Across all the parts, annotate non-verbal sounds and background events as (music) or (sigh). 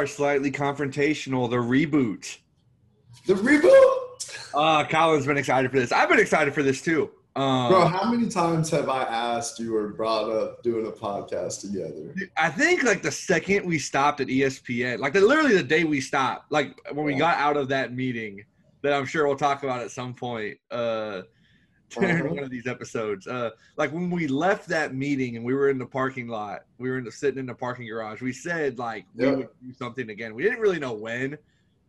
And here we are, slightly confrontational, the reboot. The reboot? Uh, Colin's been excited for this. I've been excited for this too. Um, Bro, how many times have I asked you or brought up doing a podcast together? I think like the second we stopped at ESPN, like the, literally the day we stopped, like when we got out of that meeting, that I'm sure we'll talk about at some point uh, during Uh-huh. one of these episodes. Uh, like when we left that meeting and we were in the parking lot, we were in the, sitting in the parking garage. We said like we would do something again. We didn't really know when.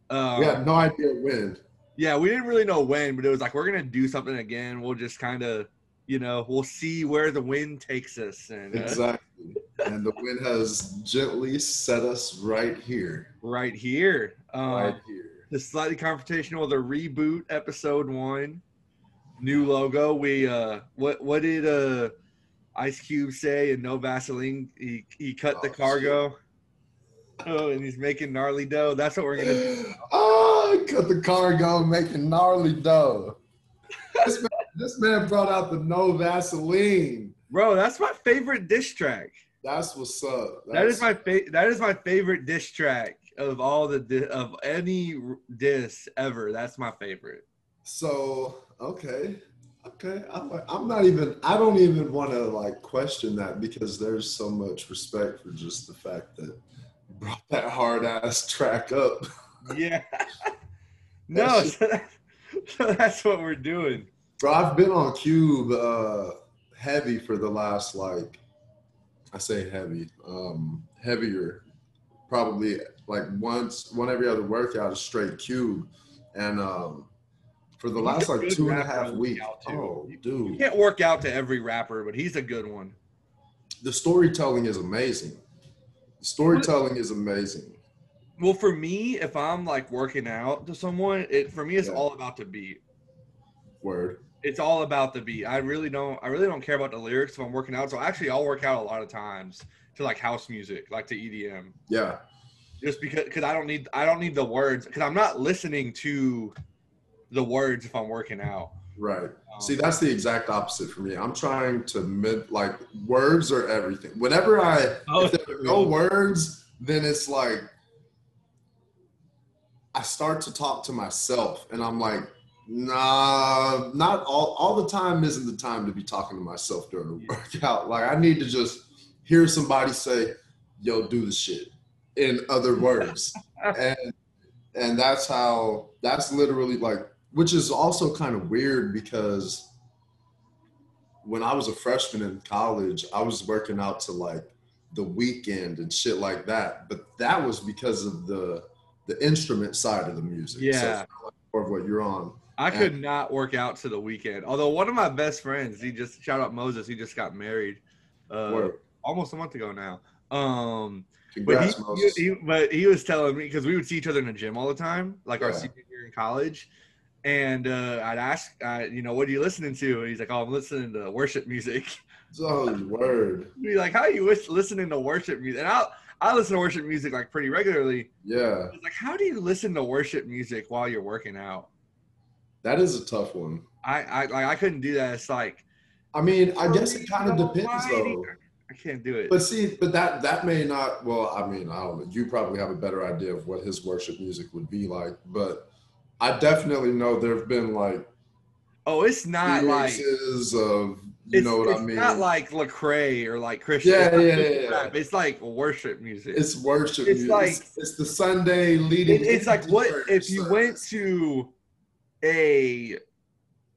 Um, we had no idea when. Yeah, we didn't really know when, but it was like we're gonna do something again. We'll just kind of, you know, we'll see where the wind takes us, and uh, Exactly. and the wind has gently set us right here. right here, um, Right here. the slightly confrontational, the reboot episode one, new logo. We uh, what what did uh, Ice Cube say? And no Vaseline. He he cut the Oh, cargo. Oh, and he's making gnarly dough. That's what we're gonna do. (gasps) oh, cut the cargo making gnarly dough. This man, this man brought out the no Vaseline. Bro, that's my favorite diss track. That's what's up. That is That's- my fa- that is my favorite diss track of all the di- of any diss ever. That's my favorite. So okay, okay. I'm, like- I'm not even. I don't even want to like question that because there's so much respect for just the fact that brought that hard ass track up. Yeah. (laughs) no, shit- so, that, so that's what we're doing. Bro, I've been on Cube uh, heavy for the last like, I say heavy, um, heavier, probably like once, one every other workout is straight Cube, and um, for the last like two and a half weeks. work out to. Oh, You dude, can't work out to every rapper, but he's a good one. the storytelling is amazing. The storytelling is amazing. Well, for me, if I'm like working out to someone, it for me it's Yeah. all about the beat. Word. It's all about the beat. I really don't. I really don't care about the lyrics if I'm working out. So actually, I'll work out a lot of times to like house music, like to EDM. Yeah. just because because I don't need I don't need the words because I'm not listening to the words if I'm working out. Right. Um, See, that's the exact opposite for me. I'm trying to mid like words are everything. Whenever I Oh, if there are no words, then it's like I start to talk to myself, and I'm like, nah, not all all the time isn't the time to be talking to myself during a workout. Like I need to just hear somebody say, "Yo, do the shit," in other words, (laughs) and and that's how that's literally like, which is also kind of weird because when I was a freshman in college, I was working out to like the Weeknd and shit like that. But that was because of the the instrument side of the music. Yeah. it's kinda like more of what you're on. I could not work out to the Weeknd. Although one of my best friends, he just shout out Moses, he just got married uh, almost a month ago now. Um, but Congrats, he, Moses. he, but he was telling me because we would see each other in the gym all the time, like our senior year in college. And uh, I'd ask, uh, you know, what are you listening to? And he's like, oh, I'm listening to worship music. oh, word. (laughs) be like, how are you listening to worship music? And I I listen to worship music like pretty regularly. Yeah, like, how do you listen to worship music while you're working out? that is a tough one. I I like I couldn't do that. It's like I mean, I guess it kind of depends though. I can't do it. But see, but that that may not. Well, I mean, I don't know. You probably have a better idea of what his worship music would be like. But I definitely know there have been like oh, it's not like of you it's, know what I mean. not like Lecrae or like Christian. Yeah, it's not yeah, yeah. It's like worship music. it's worship. It's music. like- it's, it's the Sunday leading. It- it's like what if you went to a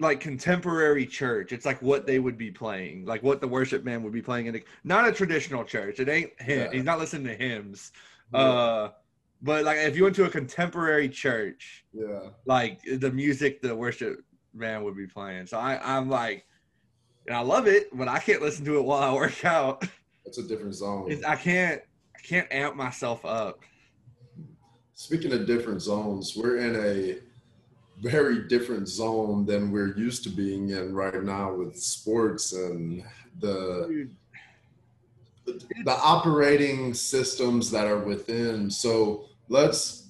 like contemporary church it's like what they would be playing like what the worship man would be playing in a, not a traditional church it ain't him Yeah. he's not listening to hymns Yeah. uh but like if you went to a contemporary church yeah, like the music the worship man would be playing. So i i'm like and i love it but i can't listen to it while i work out. (laughs) It's a different zone. it's, i can't i can't amp myself up. Speaking of different zones, we're in a very different zone than we're used to being in right now with sports and the Dude, the operating systems that are within. So let's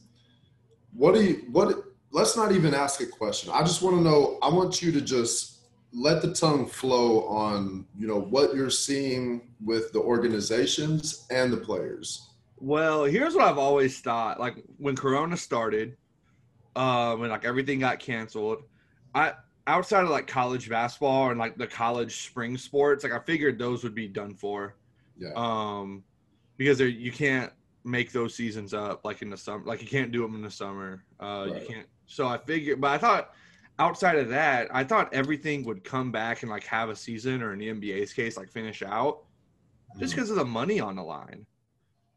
what do you what let's not even ask a question. I just want to know, I want you to just let the tongue flow on, you know, what you're seeing with the organizations and the players. Well, here's what I've always thought. Like when Corona started, um, and like everything got canceled, I outside of like college basketball and like the college spring sports, like I figured those would be done for. Yeah. Um, because there you can't make those seasons up like in the summer. Like you can't do them in the summer. Uh, Right. you can't. So I figured, but I thought outside of that, I thought everything would come back and like have a season, or in the NBA's case, like finish out just Mhm. because of the money on the line.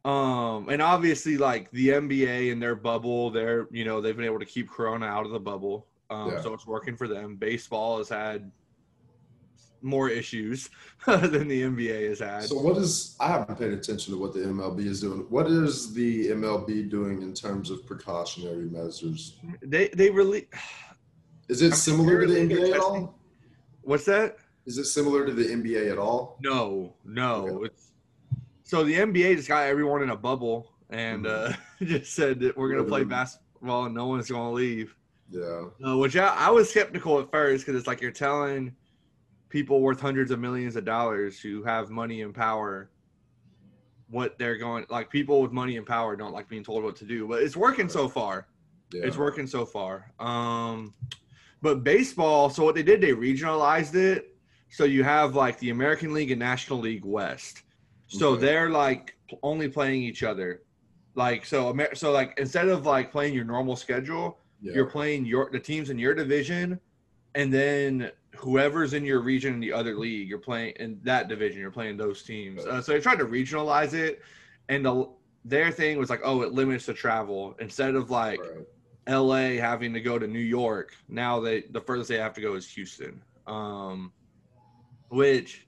Um, and obviously, like the NBA and their bubble, they're you know they've been able to keep Corona out of the bubble, um, Yeah. so it's working for them. Baseball has had more issues (laughs) than the NBA has had. So what is? I haven't paid attention to what the MLB is doing. What is the MLB doing in terms of precautionary measures? they they really (sighs) Is it I'm similar to the NBA at all? what's that? Is it similar to the NBA at all? No, no. Okay. It's, so the NBA just got everyone in a bubble and uh, (laughs) just said that we're gonna play Mhm. basketball and no one's gonna leave. Yeah. Uh, which I, I was skeptical at first because it's like you're telling people worth hundreds of millions of dollars who have money and power what they're going like people with money and power don't like being told what to do but it's working so far Yeah. it's working so far um but baseball so what they did they regionalized it so you have like the american league and national league west so Okay. they're like only playing each other like so Amer- so like instead of like playing your normal schedule Yeah. you're playing your the teams in your division and then whoever's in your region in the other league you're playing in that division you're playing those teams uh, so they tried to regionalize it and the, their thing was like oh it limits the travel instead of like Right. la having to go to new york now they the furthest they have to go is houston um which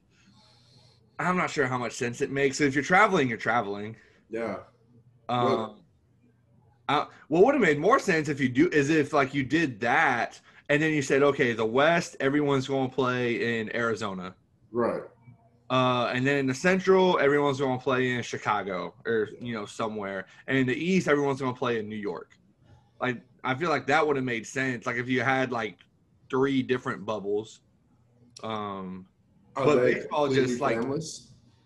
i'm not sure how much sense it makes if you're traveling you're traveling Yeah. um, Well- uh, what would have made more sense if you do is if like you did that and then you said, okay, the West, everyone's going to play in Arizona, Right. uh, and then in the Central, everyone's going to play in Chicago or you know somewhere, and in the East, everyone's going to play in New York. Like I feel like that would have made sense. Like if you had like three different bubbles. Um, Are But they baseball just, like-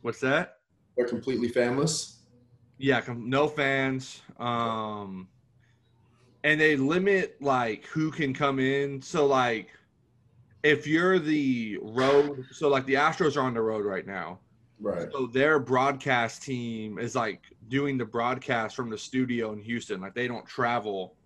what's that? They're completely fanless. Yeah, com- no fans. Um and they limit like who can come in. So like if you're the road, so like the Astros are on the road right now. Right. So their broadcast team is like doing the broadcast from the studio in Houston. Like they don't travel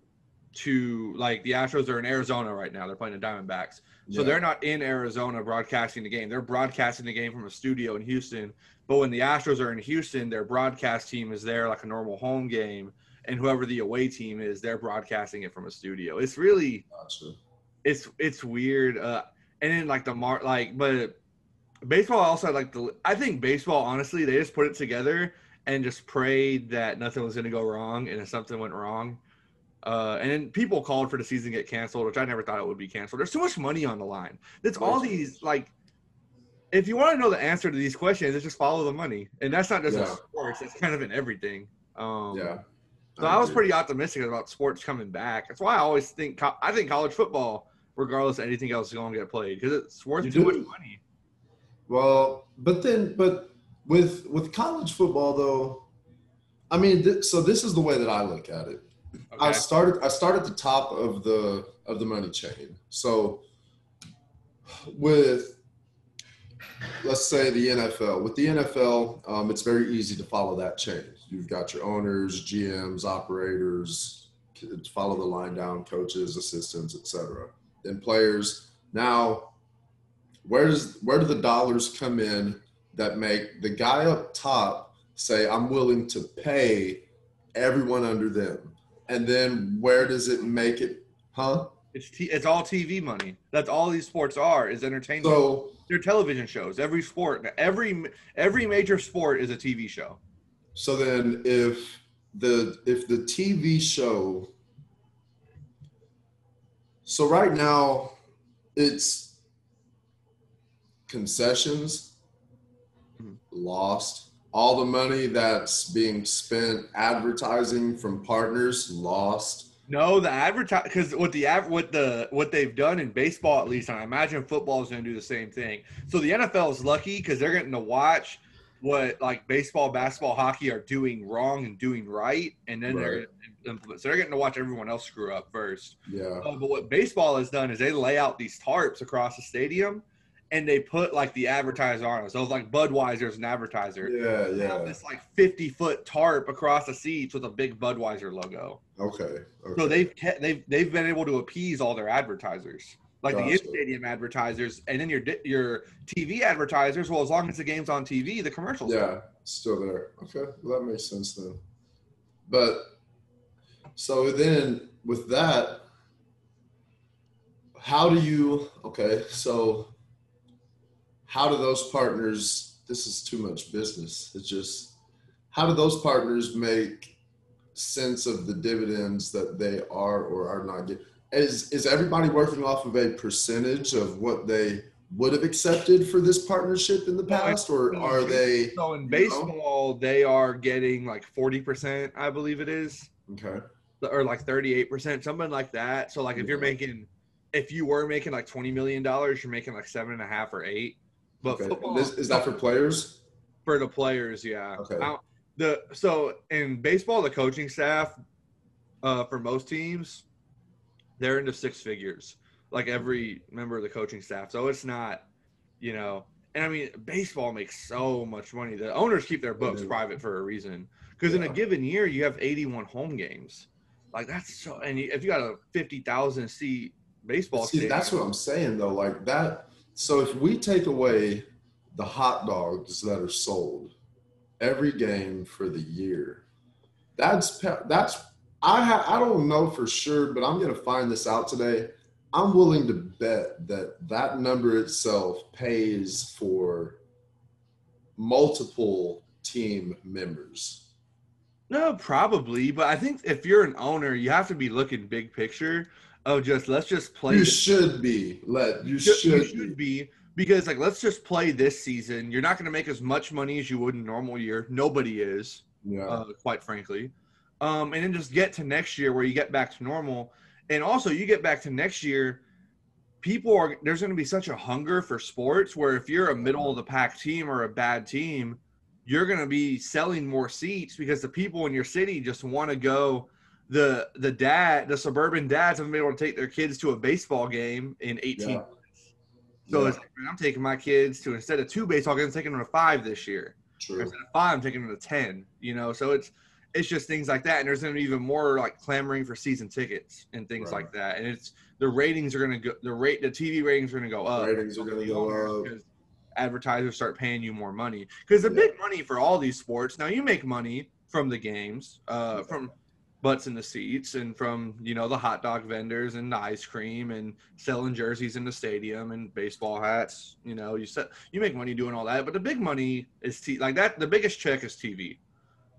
to like the Astros are in Arizona right now. They're playing the Diamondbacks. So Yeah. they're not in Arizona broadcasting the game. They're broadcasting the game from a studio in Houston. But when the Astros are in Houston, their broadcast team is there like a normal home game, and whoever the away team is, they're broadcasting it from a studio. It's really Gotcha. it's it's weird. Uh, and then like the mar like, but baseball also had, like the I think baseball honestly they just put it together and just prayed that nothing was going to go wrong, and if something went wrong. Uh, and then people called for the season to get canceled, which I never thought it would be canceled. There's too much money on the line. That's all these like. If you want to know the answer to these questions, it's just follow the money, and that's not just Yeah. sports; it's kind of in everything. Um, Yeah. So I was agree. pretty optimistic about sports coming back. That's why I always think I think college football, regardless of anything else, is going to get played because it's worth You too much money. Well, but then, but with with college football though, I mean, th- so this is the way that I look at it. I started. I start at the top of the of the money chain. So with let's say the NFL. With the NFL, um, it's very easy to follow that chain. You've got your owners, GMs, operators, follow the line down, coaches, assistants, etc. Then players. Now, where does where do the dollars come in that make the guy up top say, "I'm willing to pay everyone under them"? And then where does it make it? Huh? It's t- it's all TV money. That's all these sports are is entertainment. So They're television shows. Every sport, every every major sport is a TV show. So then if the if the TV show so right now it's concessions lost all the money that's being spent advertising from partners lost No, the advertise because what the what the what they've done in baseball at least, and I imagine football is going to do the same thing. So the NFL is lucky because they're getting to watch what like baseball, basketball, hockey are doing wrong and doing right, and then they're implement. So they're getting to watch everyone else screw up first. Yeah. Uh, but what baseball has done is they lay out these tarps across the stadium, and they put like the advertiser on it. So it's like Budweiser's an advertiser. Yeah. They have Yeah. This like fifty foot tarp across the seats with a big Budweiser logo. Okay. okay. So they've kept, they've they've been able to appease all their advertisers, like the Gotcha. in stadium advertisers, and then your your TV advertisers. Well, as long as the game's on TV, the commercials. Yeah, still there. Okay, well, that makes sense then. But so then with that, how do you? Okay, so how do those partners? This is too much business. It's just how do those partners make sense of the dividends that they are or are not getting? Is is everybody working off of a percentage of what they would have accepted for this partnership in the past, or are they? So in You know? baseball, they are getting like forty percent, I believe it is, Okay. or like thirty eight percent, something like that. So like if you're making, if you were making like twenty million dollars, you're making like seven and a half or eight. But Okay. football, This, is that for players? for the players, yeah. Okay. Now, the so in baseball, the coaching staff uh, for most teams, they're into six figures. Like every member of the coaching staff, so it's not, you know. And I mean, baseball makes so much money. The owners keep their books private for a reason. Because in a given year, you have 81 home games. Like that's so. And you- if you got a 50,000 seat baseball, See, stadium, that's what I'm saying though. Like that. So if we take away the hot dogs that are sold every game for the year, that's that's I ha- I don't know for sure, but I'm gonna find this out today. I'm willing to bet that that number itself pays for multiple team members. No, probably, but I think if you're an owner, you have to be looking big picture of just let's just play. You this- should be let you should, should, you be. should be because like let's just play this season. You're not going to make as much money as you would in a normal year. Nobody is, Yeah. uh, quite frankly. Um, and then just get to next year where you get back to normal, and also you get back to next year. People are there's going to be such a hunger for sports where if you're a middle of the pack team or a bad team, you're going to be selling more seats because the people in your city just want to go. The the dad, the suburban dads haven't been able to take their kids to a baseball game in 18 Yeah. so Yeah, it's like, I'm taking my kids to instead of two baseball games, I'm taking them to five this year. true. Instead of five, I'm taking them to ten. You know, so it's it's just things like that, and there's going to be even more like clamoring for season tickets and things Right. like that. And it's the ratings are going to go, the rate, the TV ratings are going to go up. Ratings are gonna go up. advertisers start paying you more money because the Yeah. big money for all these sports. Now you make money from the games, uh, from butts in the seats and from you know the hot dog vendors and the ice cream and selling jerseys in the stadium and baseball hats you know you set you make money doing all that but the big money is t- like that the biggest check is tv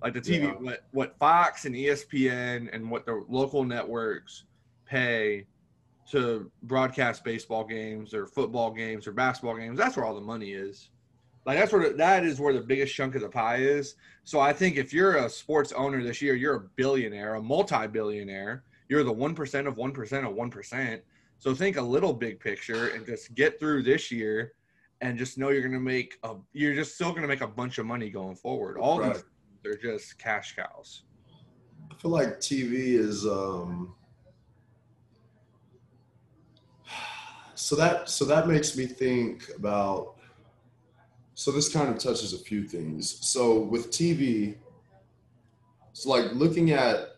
like the tv Yeah. what what fox and espn and what the local networks pay to broadcast baseball games or football games or basketball games that's where all the money is like that's where the, that is where the biggest chunk of the pie is so I think if you're a sports owner this year, you're a billionaire, a multi-billionaire. You're the one percent of one percent of one percent. So think a little big picture and just get through this year, and just know you're gonna make a. You're just still gonna make a bunch of money going forward. All Right. these they're just cash cows. I feel like TV is um (sighs) so that so that makes me think about so this kind of touches a few things. So with TV, it's like looking at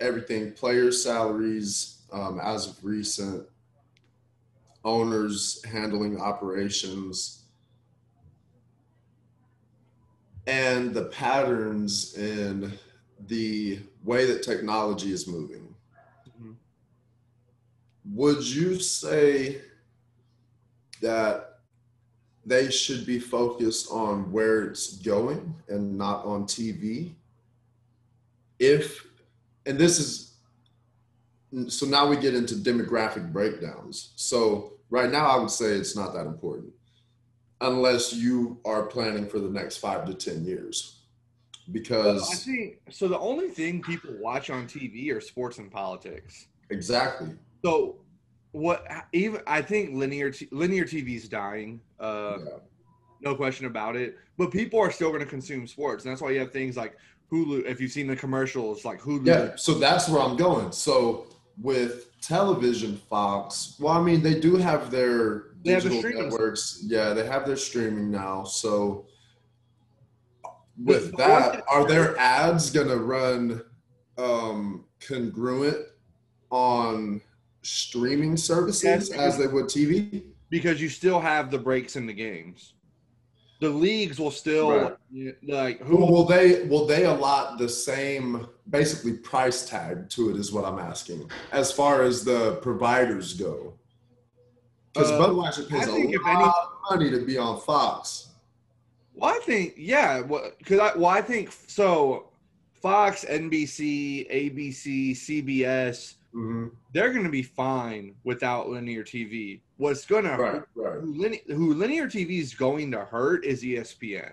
everything, players' salaries um, as of recent, owners handling operations, and the patterns in the way that technology is moving. Mhm. Would you say that they should be focused on where it's going and not on TV? If, and this is, so now we get into demographic breakdowns. So right now, I would say it's not that important unless you are planning for the next five to 10 years. Because I think so. The only thing people watch on TV are sports and politics. Exactly. So what even I think linear t- linear TV is dying. Uh, yeah. no question about it. But people are still going to consume sports, and that's why you have things like Hulu. If you've seen the commercials, like Hulu. Yeah, so that's where I'm going. So with television, Fox, well, I mean, they do have their They have the digital networks. Yeah, they have their streaming now. So with that, are their ads gonna run um, congruent on streaming services Yes. as they would TV? because you still have the breaks in the games. The leagues will still Right. like Who who will they will they allot the same basically price tag to it is what I'm asking as far as the providers go. Because Uh, Budweiser pays a lot any- of money to be on Fox. Well, I think yeah. Because I well, I think so. Fox, NBC, ABC, CBS, Mm-hmm. they're going to be fine without linear TV. What's going to Right, right. who, line- who linear TV is going to hurt is ESPN.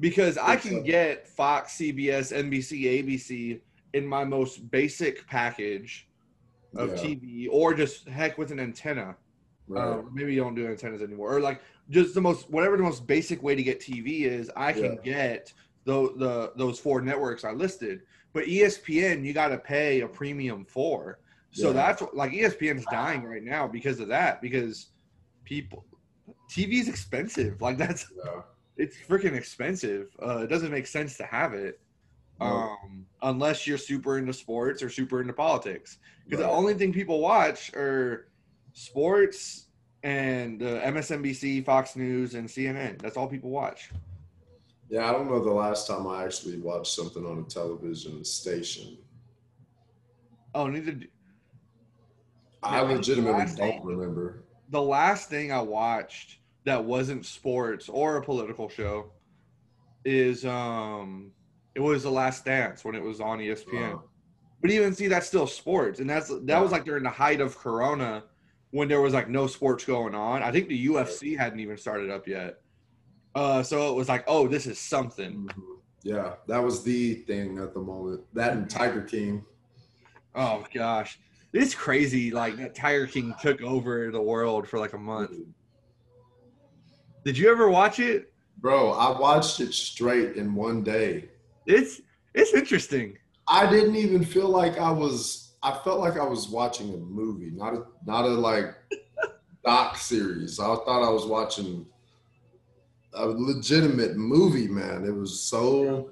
Because I can get Fox, CBS, NBC, ABC in my most basic package of Yeah, TV, or just heck with an antenna. right. Uh, maybe you don't do antennas anymore, or like just the most whatever the most basic way to get TV is. I can Yeah. get the, the those four networks I listed, but ESPN you got to pay a premium for. So Yeah. that's like ESPN's dying right now because of that. Because people, TV is expensive. Like that's yeah. it's freaking expensive. Uh, it doesn't make sense to have it. Um, unless you're super into sports or super into politics because the only thing people watch are sports and uh, MSNBC, Fox News, and CNN. That's all people watch. Yeah, I don't know the last time I actually watched something on a television station. Oh, neither. do- I Yeah, legitimately don't thing- remember. The last thing I watched that wasn't sports or a political show is um, it was The Last Dance when it was on ESPN. Uh, But even see, that's still sports, and that's that was like during the height of Corona when there was like no sports going on. I think the UFC hadn't even started up yet. Uh, so it was like, oh, this is something. mhm. Yeah, that was the thing at the moment. That and Tiger King. Oh gosh, it's crazy. Like that Tiger King took over the world for like a month. Did you ever watch it? Bro, I watched it straight in one day. It's it's interesting. I didn't even feel like I was. I felt like I was watching a movie, not a not a like (laughs) doc series. I thought I was watching a legitimate movie. Man, it was so.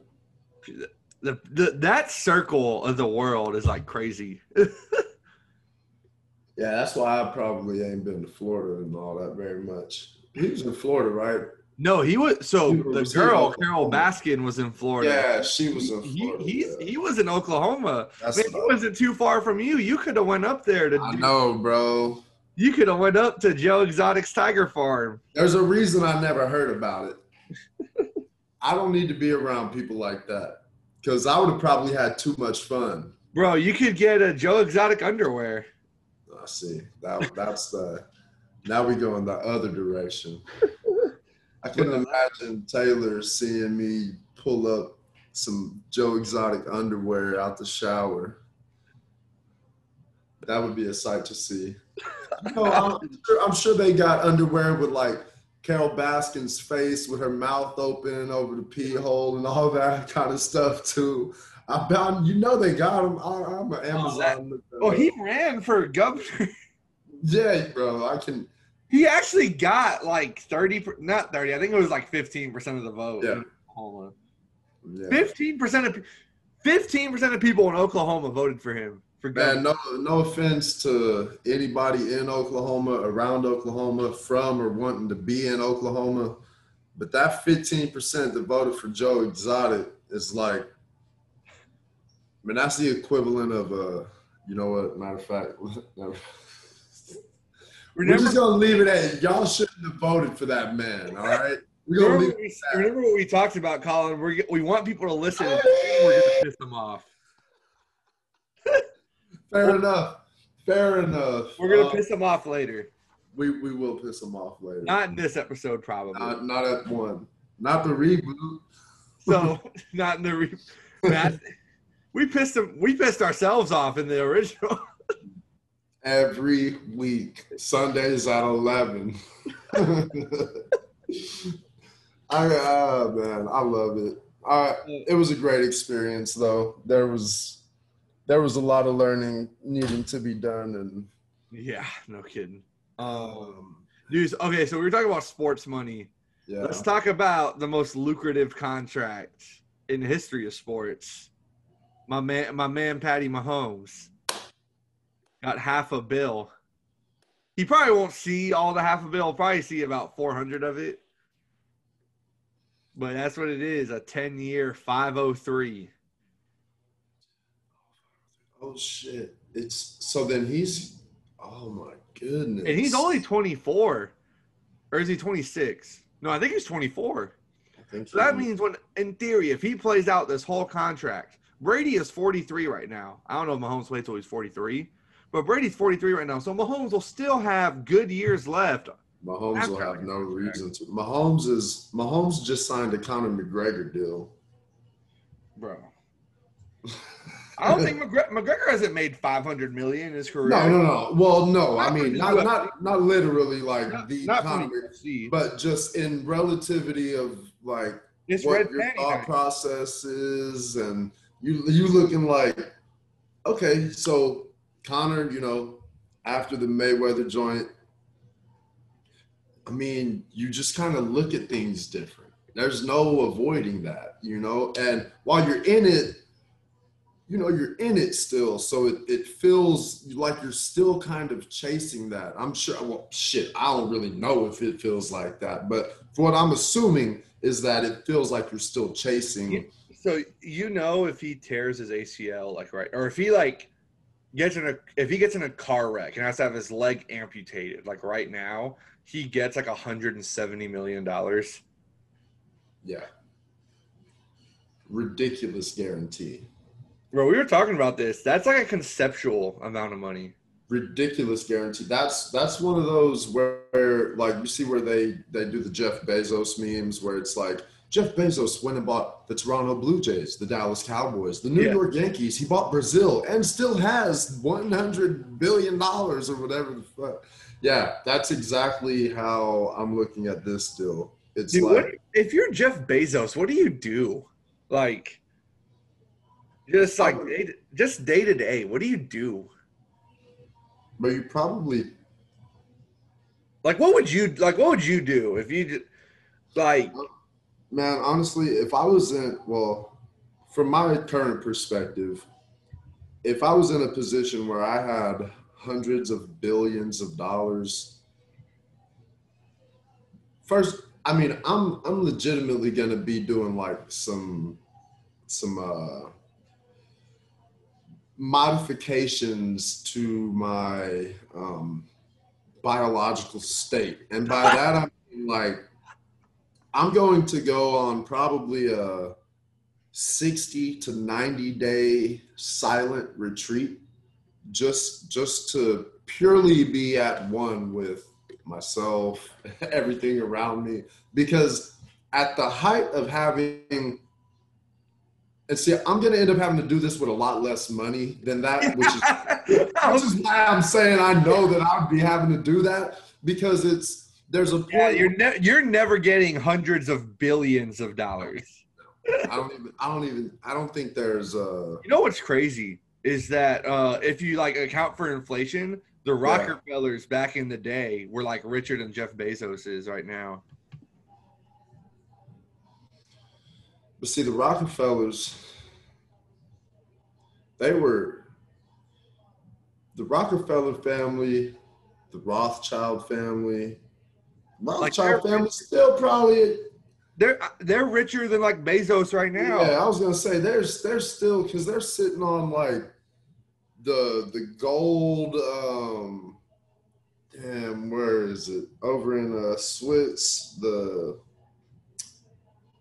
The, the that circle of the world is like crazy. (laughs) Yeah, that's why I probably ain't been to Florida and all that very much. He was in Florida, right? No, he was so He the was in girl Carole Baskin was in Florida. Yeah, she was in he, Florida. he's, yeah. he was in Oklahoma. That's Man, he wasn't too far from you. You could have went up there to. I do- know, bro. You could have went up to Joe Exotic's Tiger Farm. There's a reason I never heard about it. I don't need to be around people like that because I would have probably had too much fun. Bro, you could get a Joe Exotic underwear. I see. That that's the. Now we go in the other direction. I can imagine Taylor seeing me pull up some Joe Exotic underwear out the shower. That would be a sight to see. (laughs) You know, I'm, sure, I'm sure they got underwear with like Carole Baskin's face with her mouth open over the pee hole and all that (laughs) kind of stuff too. I bound, you know, they got them. I, I'm an Amazon. look that Oh, he ran for governor. (laughs) Yeah, bro. I can. He actually got like 30, not 30, I think it was like 15% of the vote. Yeah. in Oklahoma. Yeah. 15% of 15% of people in Oklahoma voted for him for governor. Man, no, no offense to anybody in Oklahoma, around Oklahoma, from or wanting to be in Oklahoma, but that 15% that voted for Joe Exotic is like, I mean, that's the equivalent of, a, you know what? Matter of fact, (laughs) never- we're just gonna leave it at y'all shouldn't have voted for that man. All right, gonna remember, we, remember what we talked about, Colin? We're, we want people to listen. We're going to piss them off. (laughs) Fair enough. Fair enough. We're going to Uh, piss them off later. We we will piss them off later. Not in this episode, probably. Not, not at one. Not the reboot. so, (laughs) not in the. Re- Matt, we pissed them. We pissed ourselves off in the original. (laughs) Every week, Sundays at eleven. (laughs) I uh, man, I love it. Uh, it was a great experience though. There was there was a lot of learning needing to be done and Yeah, no kidding. Um, dude, okay, so we were talking about sports money. yeah. Let's talk about the most lucrative contract in the history of sports. My man, my man, Patty Mahomes got half a bill. He probably won't see all the half a bill. He'll probably see about four hundred of it. But that's what it is a 10 year 503. Oh shit. It's so then he's oh my goodness. And he's only 24. Or is he 26? No, I think he's 24. Think So that means when, in theory, if he plays out this whole contract, Brady is 43 right now. I don't know if Mahomes plays till he's 43, but Brady's 43 right now. So Mahomes will still have good years left. Mahomes will have no reason to. Mahomes is Mahomes just signed a Conor McGregor deal. Bro. (laughs) I don't think McGregor, McGregor hasn't made 500 million in his career. No, no, no. Well, no. I mean, not not not literally like Not, the not from Conor, the UFC. but just in relativity of like It's what red your panty thought process is, and you you looking like okay. So Conor, you know, after the Mayweather joint, I mean, you just kind of look at things different. There's no avoiding that, you know. And while you're in it, you know, you're in it still, so it, it feels like you're still kind of chasing that. I'm sure. Well, shit, I don't really know if it feels like that, but for what I'm assuming is that it feels like you're still chasing. So you know if he tears his ACL, like right, or if he like gets in a if he gets in a car wreck and has to have his leg amputated, like right now, he gets like a hundred and seventy million dollars. Yeah. Ridiculous guarantee. Bro, we were talking about this. That's like a conceptual amount of money. Ridiculous guarantee. That's that's one of those where, where like you see where they they do the Jeff Bezos memes where it's like Jeff Bezos went and bought the Toronto Blue Jays, the Dallas Cowboys, the New Yeah. York Yankees. He bought Brazil and still has 100 billion dollars or whatever the fuck. Yeah, that's exactly how I'm looking at this deal. It's Dude, like what, if you're Jeff Bezos, what do you do? Like, just like day, just day to day, what do you do? but you probably Like, what would you like? What would you do if you ju- like? Man, honestly, if I was in, well, from my current perspective, if I was in a position where I had hundreds of billions of dollars, first, I mean, I'm I'm legitimately gonna be doing like some some uh modifications to my um biological state. And by (laughs) that I mean like I'm going to go on probably a 60 to 90 day silent retreat just just to purely be at one with myself, (laughs) everything around me because at the height of having and see I'm going to end up having to do this with a lot less money than that which is (laughs) which is why I'm saying I know that I'd be having to do that because it's there's a point Yeah, you're ne- you're never getting hundreds of billions of dollars. I don't even I don't even I don't think there's uh You know what's crazy is that uh, if you like account for inflation, the Rockefellers back in the day were like Richard and Jeff Bezos is right now. But see the Rockefellers they were the Rockefeller family, the Rothschild family, Rothschild they're- family still probably They're they're richer than like Bezos right now. Yeah, I was gonna say there's there's still because they're sitting on like the the gold. um Damn, where is it? Over in uh Swiss, the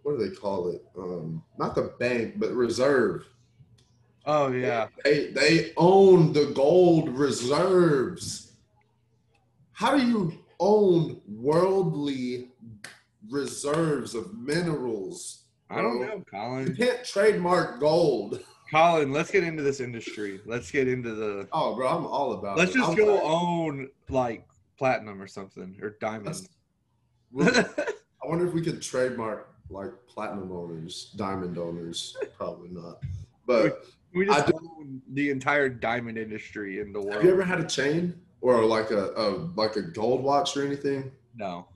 what do they call it? Um Not the bank, but reserve. Oh yeah. They they own the gold reserves. How do you own worldly reserves of minerals? I don't know, You Colin. can't trademark gold. Colin, let's get into this industry. Let's get into the. Oh, bro, I'm all about Let's it. just I'm go like, own like platinum or something or diamonds. (laughs) I wonder if we could trademark like platinum owners, diamond owners. Probably not. But We just I own the entire diamond industry in the world. have you ever had a chain or like a, a like a gold watch or anything? no.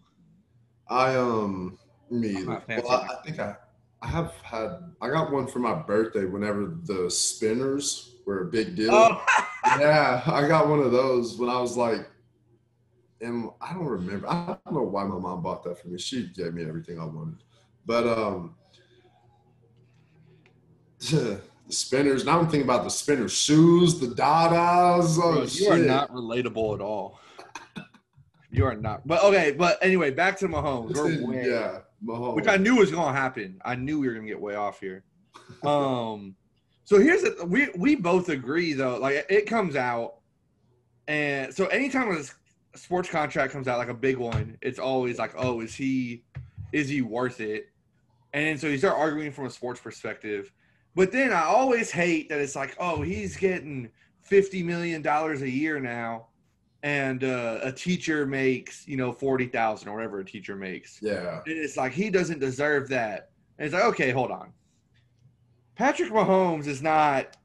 I um me I'm either. not fancy. Well, I, I think I I have had I got one for my birthday whenever the spinners were a big deal. Oh, (laughs) Yeah, I got one of those when I was like, and I don't remember. I don't know why my mom bought that for me. She gave me everything I wanted, but um, (laughs) the spinners. Now I'm thinking about the spinner shoes, the Dadas. Oh bro, you shit! are not relatable at all. You are not. But okay, but anyway, back to Mahomes. We're way, yeah, Mahomes. which I knew was going to happen. I knew we were going to get way off here. Um, so here's the we we both agree though. Like it comes out, and so anytime a sports contract comes out, like a big one, it's always like, oh, is he is he worth it? And so you start arguing from a sports perspective. But then I always hate that it's like, oh, he's getting fifty million dollars a year now, and uh, a teacher makes you know forty thousand or whatever a teacher makes. yeah, And it's like he doesn't deserve that. And it's like, okay, hold on. Patrick Mahomes is not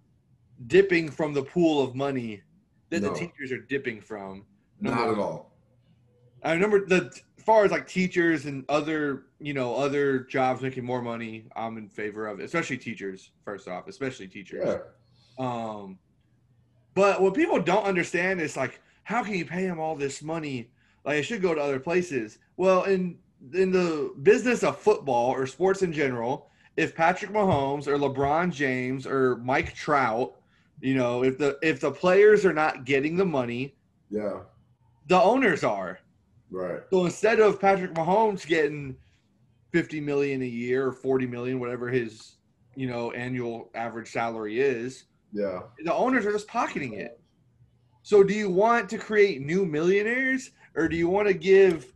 dipping from the pool of money that No. the teachers are dipping from. not at all. I remember the far as like teachers and other you know other jobs making more money, I'm in favor of it, especially teachers. First off, especially teachers. Yeah, Um, but what people don't understand is like, how can you pay them all this money? Like, it should go to other places. Well, in in the business of football or sports in general, if Patrick Mahomes or LeBron James or Mike Trout, you know, if the if the players are not getting the money, yeah, the owners are. Right. So instead of Patrick Mahomes getting 50 million a year or 40 million, whatever his, you know, annual average salary is, Yeah, the owners are just pocketing it. So do you want to create new millionaires or do you want to give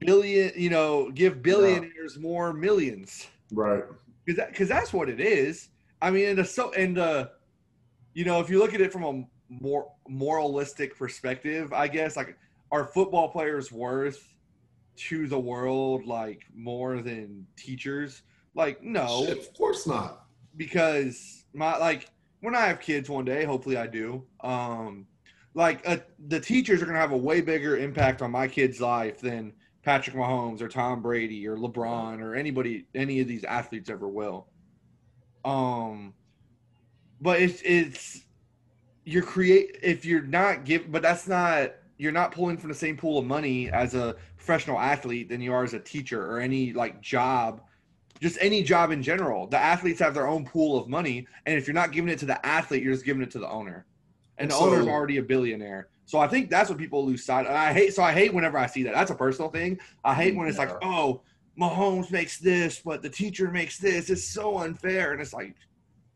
billion, you know, give billionaires more millions? right. Cuz that, cuz that's what it is. I mean, and the so and uh you know, if you look at it from a more moralistic perspective, I guess like are football players worth to the world like more than teachers? Like no Shit, of course not. because my like when I have kids one day, hopefully I do. Um, like uh, the teachers are gonna have a way bigger impact on my kid's life than Patrick Mahomes or Tom Brady or LeBron or anybody, any of these athletes ever will. Um, but it's it's you're create if you're not give, but that's not you're not pulling from the same pool of money as a professional athlete than you are as a teacher or any like job just any job in general. The athletes have their own pool of money, and if you're not giving it to the athlete, you're just giving it to the owner, and the So- owner's already a billionaire. So I think that's what people lose sight. And I hate. So I hate whenever I see that. That's a personal thing. I hate when it's like, oh, Mahomes makes this, but the teacher makes this. It's so unfair, and it's like,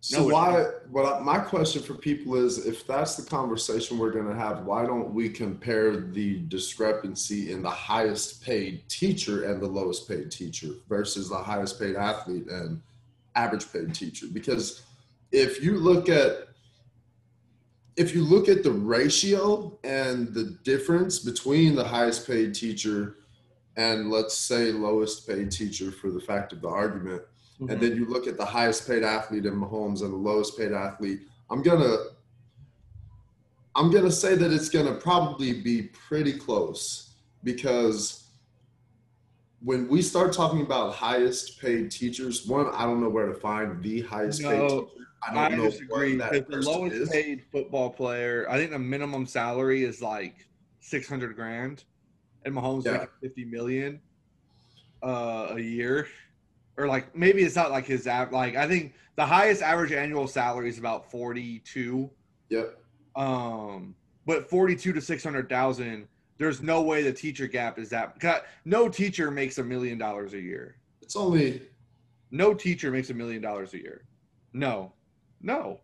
So No, why? What my question for people is, if that's the conversation we're going to have, why don't we compare the discrepancy in the highest paid teacher and the lowest paid teacher versus the highest paid athlete and average paid teacher? Because if you look at if you look at the ratio and the difference between the highest paid teacher and let's say lowest paid teacher for the fact of the argument and then you look at the highest paid athlete in Mahomes and the lowest paid athlete, I'm gonna I'm gonna say that it's gonna probably be pretty close because when we start talking about highest paid teachers, one, I don't know where to find the highest paid No, teacher. I I, don't know disagree. that the lowest is. paid football player, I think the minimum salary is like six hundred grand, and Mahomes Yeah. making fifty million uh, a year, or like maybe it's not like his like I think the highest average annual salary is about forty two. Yep. Um, but forty two to six hundred thousand. There's no way the teacher gap is that. 'cause No teacher makes a million dollars a year. It's only No teacher makes a million dollars a year. No, no.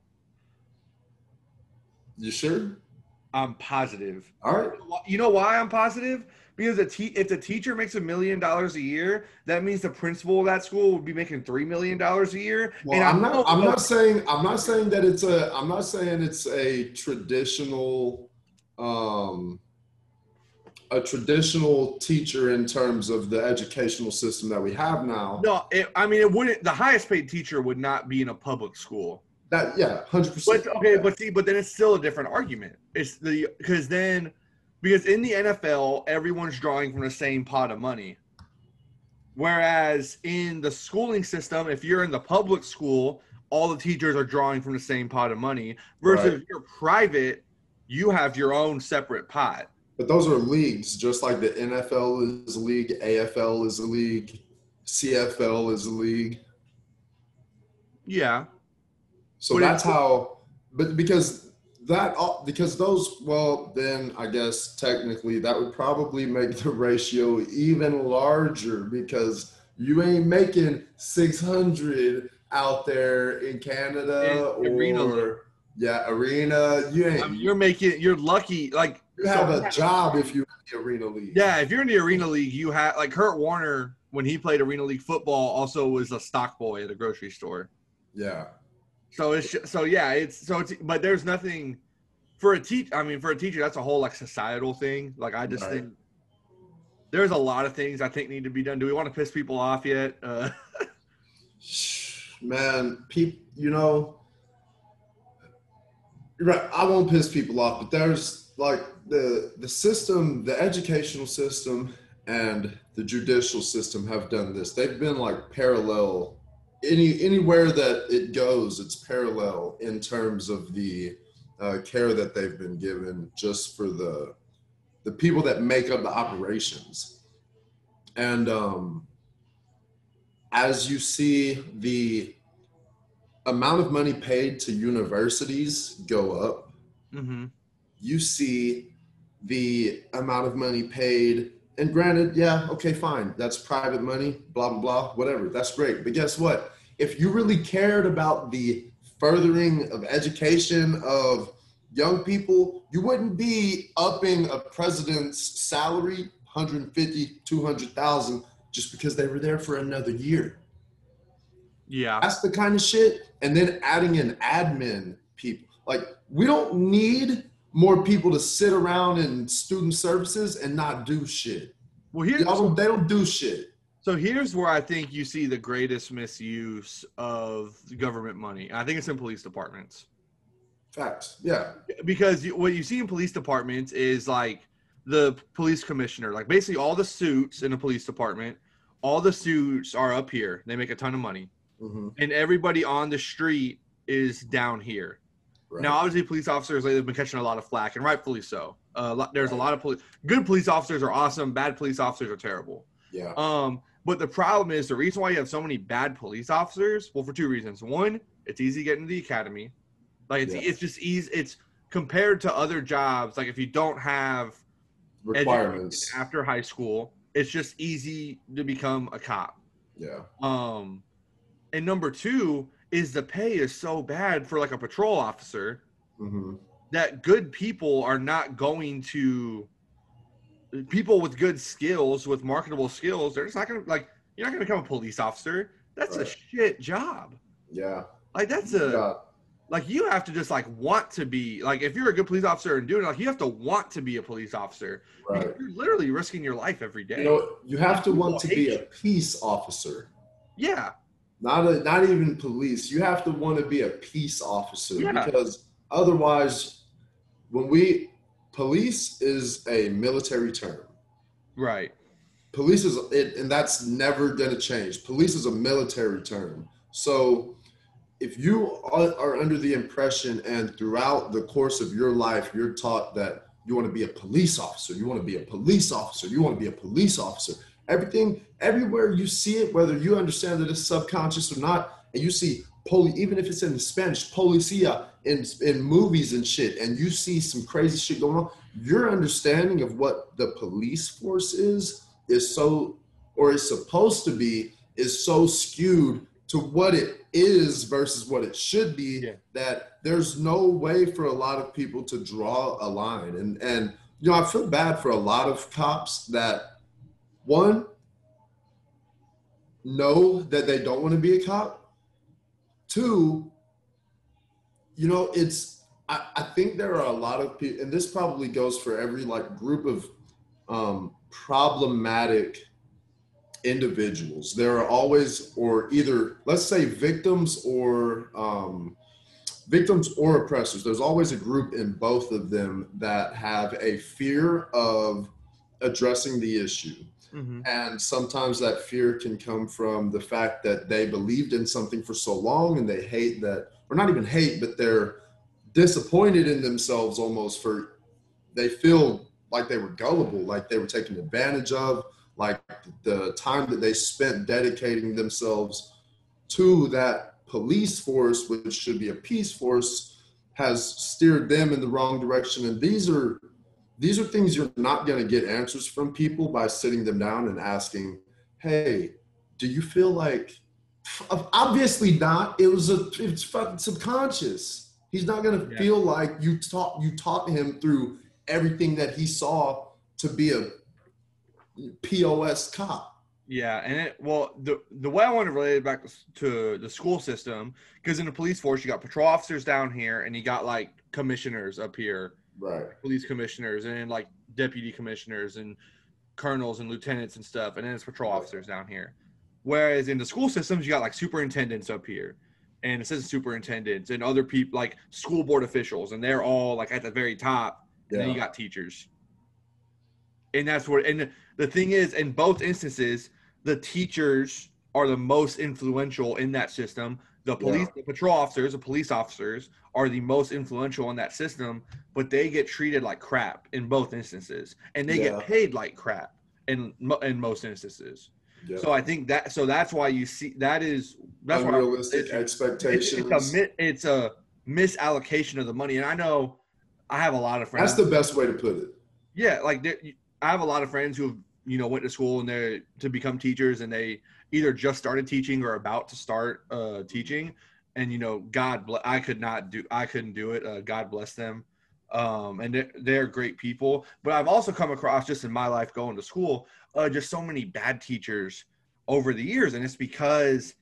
you sure? I'm positive. All right. You know why I'm positive? Because a te- if the teacher makes a million dollars a year, that means the principal of that school would be making three million dollars a year. Well, I I'm not. know- I'm not saying. I'm not saying that it's a. I'm not saying it's a traditional, um, a traditional teacher in terms of the educational system that we have now. No, it, I mean it wouldn't. The highest paid teacher would not be in a public school. That yeah, hundred percent. But okay, but see, but then it's still a different argument. It's the because then because in the NFL everyone's drawing from the same pot of money. Whereas in the schooling system, if you're in the public school, all the teachers are drawing from the same pot of money. Versus Right. if you're private, you have your own separate pot. But those are leagues, just like the NFL is a league, AFL is a league, CFL is a league. Yeah. So But that's how. But because that, uh, because those, well, then I guess technically that would probably make the ratio even larger because you ain't making six hundred out there in Canada In arena or yeah, arena. You ain't. I mean, you're making you're lucky. Like you have so- a job if you're in the arena league. Yeah, if you're in the arena league, you have like Kurt Warner when he played arena league football also was a stock boy at a grocery store. Yeah. So it's so yeah, it's so it's but there's nothing for a teach. I mean, for a teacher, that's a whole like societal thing. Like I just Right. think there's a lot of things I think need to be done. Do we want to piss people off yet? Uh, (laughs) man, people, you know, right. I won't piss people off, but there's like the the system, the educational system, and the judicial system have done this. They've been like parallel. Any anywhere that it goes, it's parallel in terms of the uh, care that they've been given, just for the the people that make up the operations, and um, as you see the amount of money paid to universities go up, mhm. you see the amount of money paid. And granted, yeah, okay, fine. That's private money, blah, blah, blah, whatever. That's great. But guess what? If you really cared about the furthering of education of young people, you wouldn't be upping a president's salary 150, 200,000 just because they were there for another year. Yeah. That's the kind of shit. And then adding in admin people. Like, we don't need more people to sit around in student services and not do shit. Well, here's Y'all don't- they don't do shit. So here's where I think you see the greatest misuse of government money. I think it's in police departments. Facts. Yeah. because you, what you see in police departments is like the police commissioner, like basically all the suits in a police department, all the suits are up here. They make a ton of money, hmm and everybody on the street is down here. Right. Now, obviously, police officers lately have been catching a lot of flack, and rightfully so. Uh, there's a lot of police. Good police officers are awesome. Bad police officers are terrible. yeah. Um, but the problem is the reason why you have so many bad police officers. Well, for two reasons. One, it's easy to get into the academy. Like it's Yeah. it's just easy. It's compared to other jobs. Like if you don't have Requirements. after high school, it's just easy to become a cop. Yeah. Um, and number two is the pay is so bad for like a patrol officer hmm that good people are not going to people with good skills with marketable skills they're just not gonna like you're not gonna become a police officer that's a shit job Yeah. like that's a Yeah. like you have to just like want to be like if you're a good police officer and doing it like you have to want to be a police officer Right. you're literally risking your life every day You know, you have to want to be a peace officer. yeah not a, not even police. You have to want to be a peace officer Yeah. because otherwise, when we police is a military term. right Police is it, and that's never going to change. Police is a military term. So if you are, are under the impression and throughout the course of your life you're taught that you want to be a police officer, you want to be a police officer, you want to be a police officer. Everything, everywhere you see it, whether you understand that it's subconscious or not, and you see poli, even if it's in Spanish, policia in in movies and shit, and you see some crazy shit going on, your understanding of what the police force is is so, or is supposed to be, is so skewed to what it is versus what it should be Yeah. that there's no way for a lot of people to draw a line and and you know i feel bad for a lot of cops that one know that they don't want to be a cop two you know it's I, I think there are a lot of people and this probably goes for every like group of um, problematic individuals. There are always, or either let's say victims or um, victims or oppressors. There's always a group in both of them that have a fear of addressing the issue. Mm-hmm. And sometimes that fear can come from the fact that they believed in something for so long and they hate that, or not even hate, but they're disappointed in themselves almost for, they feel like they were gullible, like they were taken advantage of, like the time that they spent dedicating themselves to that police force, which should be a peace force, has steered them in the wrong direction. And these are these are things you're not going to get answers from people by sitting them down and asking, "Hey, do you feel like?" Obviously not. It was a it's subconscious. He's not going to yeah. feel like you taught you taught him through everything that he saw to be a POS cop. Yeah, and it well the the way I want to relate it back to the school system because in the police force you got patrol officers down here and you got like commissioners up here, right? Police commissioners and like deputy commissioners and colonels and lieutenants and stuff, and then it's patrol officers down here. Whereas in the school systems you got like superintendents up here and assistant superintendents and other people like school board officials, and they're all like at the very top. And then you got teachers, and that's where and the thing is, in both instances, the teachers are the most influential in that system. The police, yeah. the patrol officers, the police officers are the most influential in that system, but they get treated like crap in both instances, and they yeah. get paid like crap in in most instances. Yeah. So I think that so that's why you see that is that's unrealistic why expectations. It's, it's, a it's a misallocation of the money, and I know I have a lot of friends. That's the best way to put it. Yeah, like I have a lot of friends who you know went to school and they're to become teachers and they either just started teaching or about to start uh, teaching. And you know god bless i could not do i couldn't do it uh, god bless them. Um, and they're, they're, great people. But i've also come across just in my life going to school uh, just so many bad teachers over the years. And it's because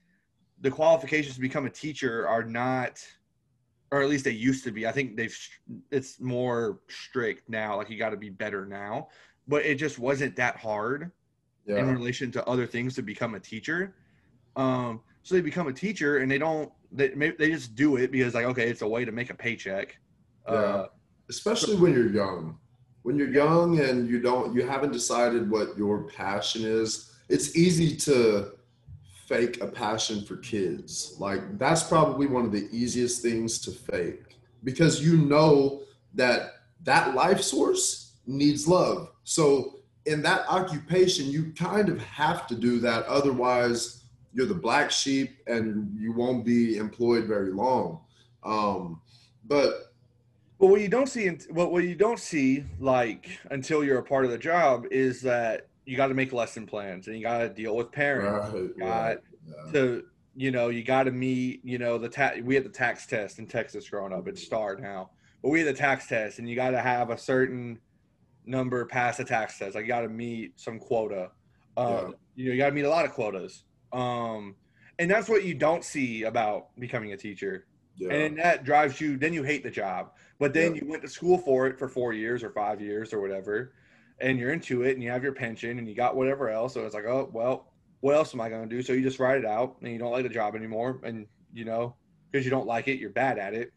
the qualifications to become a teacher are not or at least they used to be. I think they've it's more strict now. Like you got to be better now. But it just wasn't that hard yeah. in relation to other things to become a teacher. Um, so they become a teacher and they don't they they just do it because like okay, it's a way to make a paycheck. Yeah. Uh, Especially so, when you're young. When you're young and you don't you haven't decided what your passion is, it's easy to fake a passion for kids. Like that's probably one of the easiest things to fake because you know that that life source needs love so in that occupation, you kind of have to do that. Otherwise, you're the black sheep and you won't be employed very long. Um, but well, what you don't see, what what you don't see, like until you're a part of the job, is that you got to make lesson plans and you got to deal with parents. Right, got yeah. to, you know, you got to meet, you know, the ta- we had the TAKS test in Texas growing up. It's STAAR now, but we had the TAKS test, and you got to have a certain number the TAKS test. Like you got to meet some quota. Um, yeah. You know, you got to meet a lot of quotas. Um, and that's what you don't see about becoming a teacher. Yeah. And that drives you. Then you hate the job. But then yeah. you went to school for it for four years or five years or whatever, and you're into it, and you have your pension, and you got whatever else. So it's like, oh well, what else am I going to do? So you just write it out, and you don't like the job anymore, and you know because you don't like it, you're bad at it,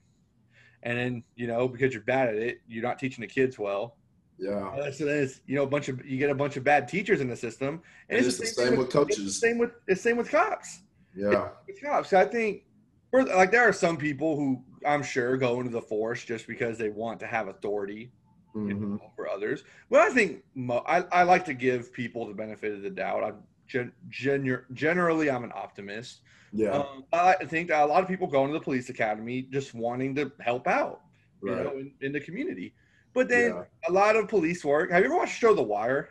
and then you know because you're bad at it, you're not teaching the kids well, yeah. So there's you know a bunch of you get a bunch of bad teachers in the system, and, and it's, it's, the same, same with, coaches. It's the same with it's same with cops. Yeah. With cops, I think. For, like there are some people who I'm sure go into the force just because they want to have authority mm-hmm. over others. But I think mo- I, I like to give people the benefit of the doubt. I gen, gen, generally I'm an optimist. Yeah. Um, I think a lot of people go into the police academy just wanting to help out, right. you know, in, in the community. But then yeah. a lot of police work. Have you ever watched show The Wire?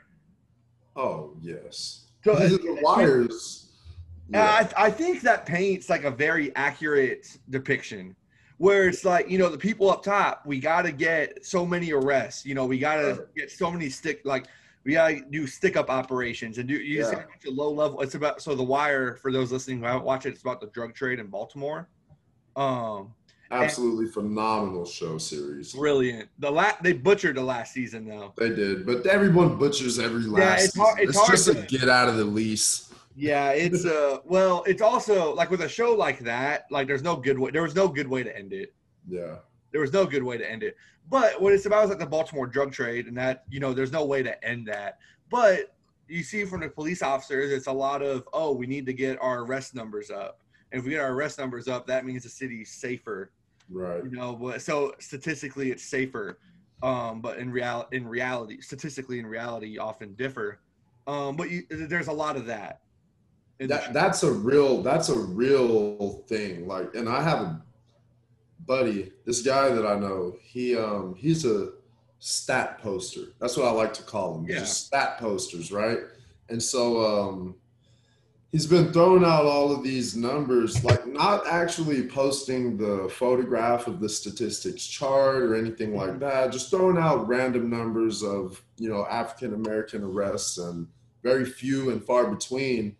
Oh yes. So, (laughs) uh, the Wires. Yeah. I, I think that paints like a very accurate depiction where it's like you know the people up top we got to get so many arrests you know we got to get so many stick like we got to do stick up operations and do you yeah. see a low level it's about so the wire for those listening who haven't watched it it's about the drug trade in baltimore um Absolutely phenomenal show series. Brilliant. The last they butchered the last season though. They did, but everyone butchers every last. Yeah, it's hard- it's hard just to- a get out of the lease. Yeah, it's uh (laughs) well, it's also like with a show like that, like there's no good way there was no good way to end it. Yeah, There was no good way to end it. But what it's about is like the Baltimore drug trade and that, you know, there's no way to end that. But you see from the police officers, it's a lot of, oh, we need to get our arrest numbers up. And if we get our arrest numbers up, that means the city's safer. right. You know, but so statistically it's safer. Um, but in real in reality, statistically in reality you often differ. Um, but you, there's a lot of that. That that's a real that's a real thing. Like, and I have a buddy, this guy that I know. He um he's a stat poster. That's what I like to call him. Yeah. Just stat posters, right? And so um he's been throwing out all of these numbers, like not actually posting the photograph of the statistics chart or anything like that, just throwing out random numbers of, you know, African American arrests and very few and far between.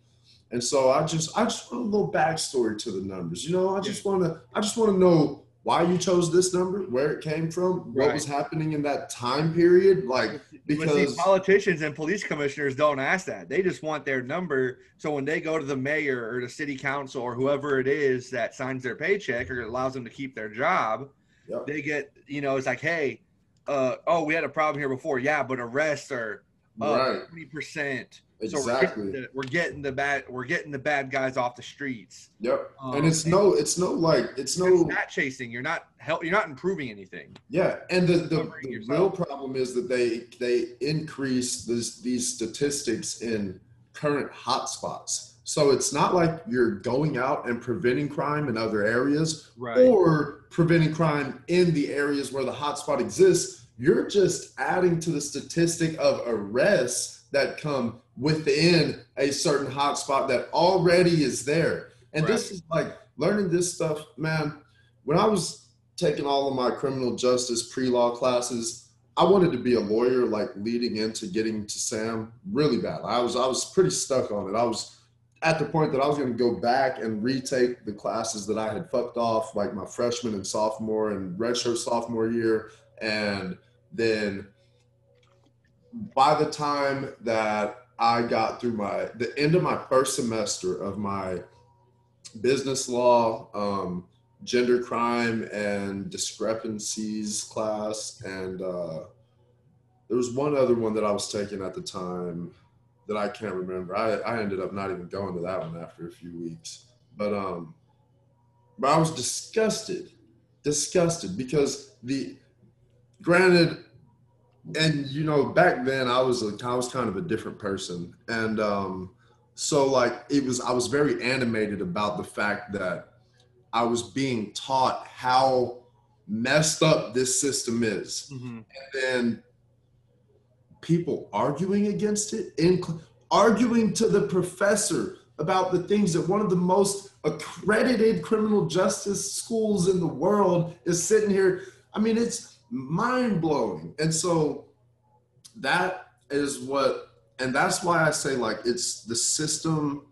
And so I just I just want a little backstory to the numbers. You know, I just want to I just want to know why you chose this number, where it came from, what right. was happening in that time period. Like because politicians and police commissioners don't ask that. They just want their number. So when they go to the mayor or the city council or whoever it is that signs their paycheck or allows them to keep their job, yep. they get, you know, it's like, hey, uh, oh, we had a problem here before. Yeah, but arrests are right. 20%. Exactly. So we're, getting the, we're getting the bad we're getting the bad guys off the streets. Yep. Um, and it's no it's no like it's no not chasing. You're not help you're not improving anything. Yeah. And the, the, the real problem is that they they increase this, these statistics in current hotspots. So it's not like you're going out and preventing crime in other areas right. or preventing crime in the areas where the hotspot exists. You're just adding to the statistic of arrests that come within a certain hotspot that already is there. And this is like learning this stuff, man. When I was taking all of my criminal justice pre-law classes, I wanted to be a lawyer like leading into getting to Sam really bad. I was I was pretty stuck on it. I was at the point that I was going to go back and retake the classes that I had fucked off like my freshman and sophomore and redshirt sophomore year and then by the time that I got through my the end of my first semester of my business law, um, gender crime and discrepancies class, and uh, there was one other one that I was taking at the time that I can't remember. I, I ended up not even going to that one after a few weeks, but um, but I was disgusted, disgusted because the granted and you know back then i was a, i was kind of a different person. And um so like it was i was very animated about the fact that i was being taught how messed up this system is. Mhm. and then people arguing against it in arguing to the professor about the things that one of the most accredited criminal justice schools in the world is sitting here. I mean it's mind blowing. And so that is what, and that's why I say like it's the system.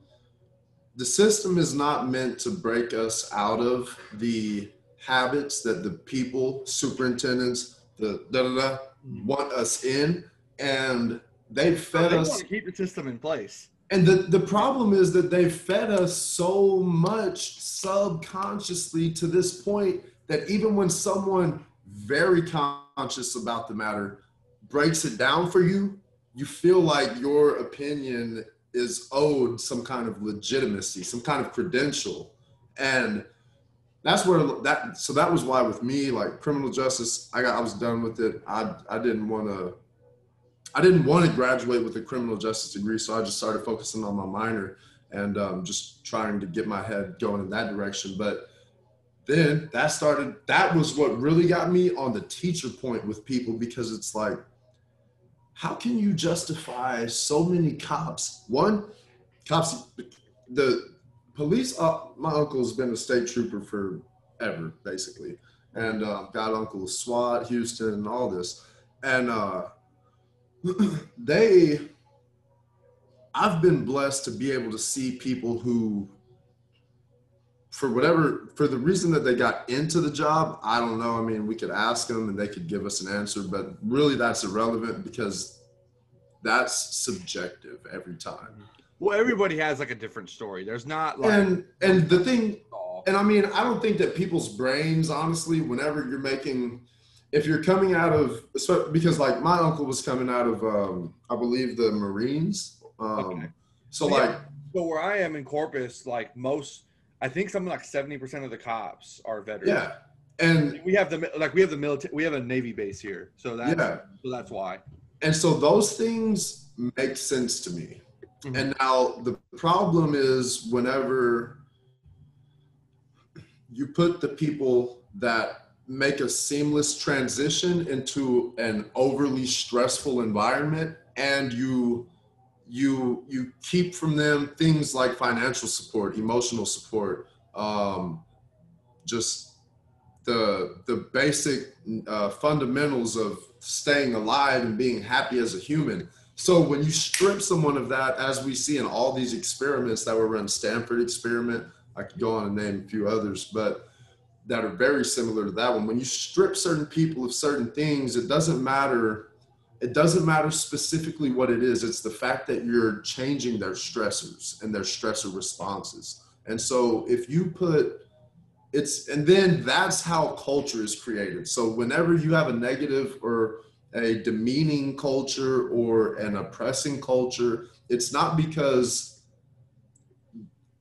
The system is not meant to break us out of the habits that the people, superintendents, the da da da, mm-hmm. want us in, and they've fed They us want to keep the system in place. and the, the problem is that they've fed us so much subconsciously to this point that even when someone very conscious about the matter breaks it down for you, you feel like your opinion is owed some kind of legitimacy, some kind of credential. And that's where that so that was why with me, like criminal justice, I got I was done with it. I I didn't want to I didn't want to graduate with a criminal justice degree, so I just started focusing on my minor and um, just trying to get my head going in that direction. But then that started, that was what really got me on the teacher point with people because it's like, how can you justify so many cops? One, cops, the police, uh, my uncle's been a state trooper forever, basically. And uh, got Uncle SWAT, Houston, and all this. And uh, (clears throat) they i've been blessed to be able to see people who for whatever for the reason that they got into the job i don't know i mean we could ask them and they could give us an answer but really that's irrelevant because that's subjective every time Well, everybody has like a different story. There's not like and and the thing and I mean, I don't think that people's brains, honestly, whenever you're making, if you're coming out of, because like my uncle was coming out of, um, I believe the Marines. Um, Okay. So Yeah. like, So where I am in Corpus, like most, I think something like seventy percent of the cops are veterans. yeah, and We have the like we have the military. We have a Navy base here, so that's Yeah. so that's why. and so those things make sense to me. Mhm. And now the problem is whenever you put the people that make a seamless transition into an overly stressful environment and you you you keep from them things like financial support emotional support um, just the the basic uh, fundamentals of staying alive and being happy as a human so when you strip someone of that, as we see in all these experiments that were run, Stanford experiment, I could go on and name a few others, but that are very similar to that one. When you strip certain people of certain things, it doesn't matter. It doesn't matter specifically what it is. It's the fact that you're changing their stressors and their stressor responses. And so if you put it's and then that's how culture is created. So whenever you have a negative or a demeaning culture or an oppressing culture, it's not because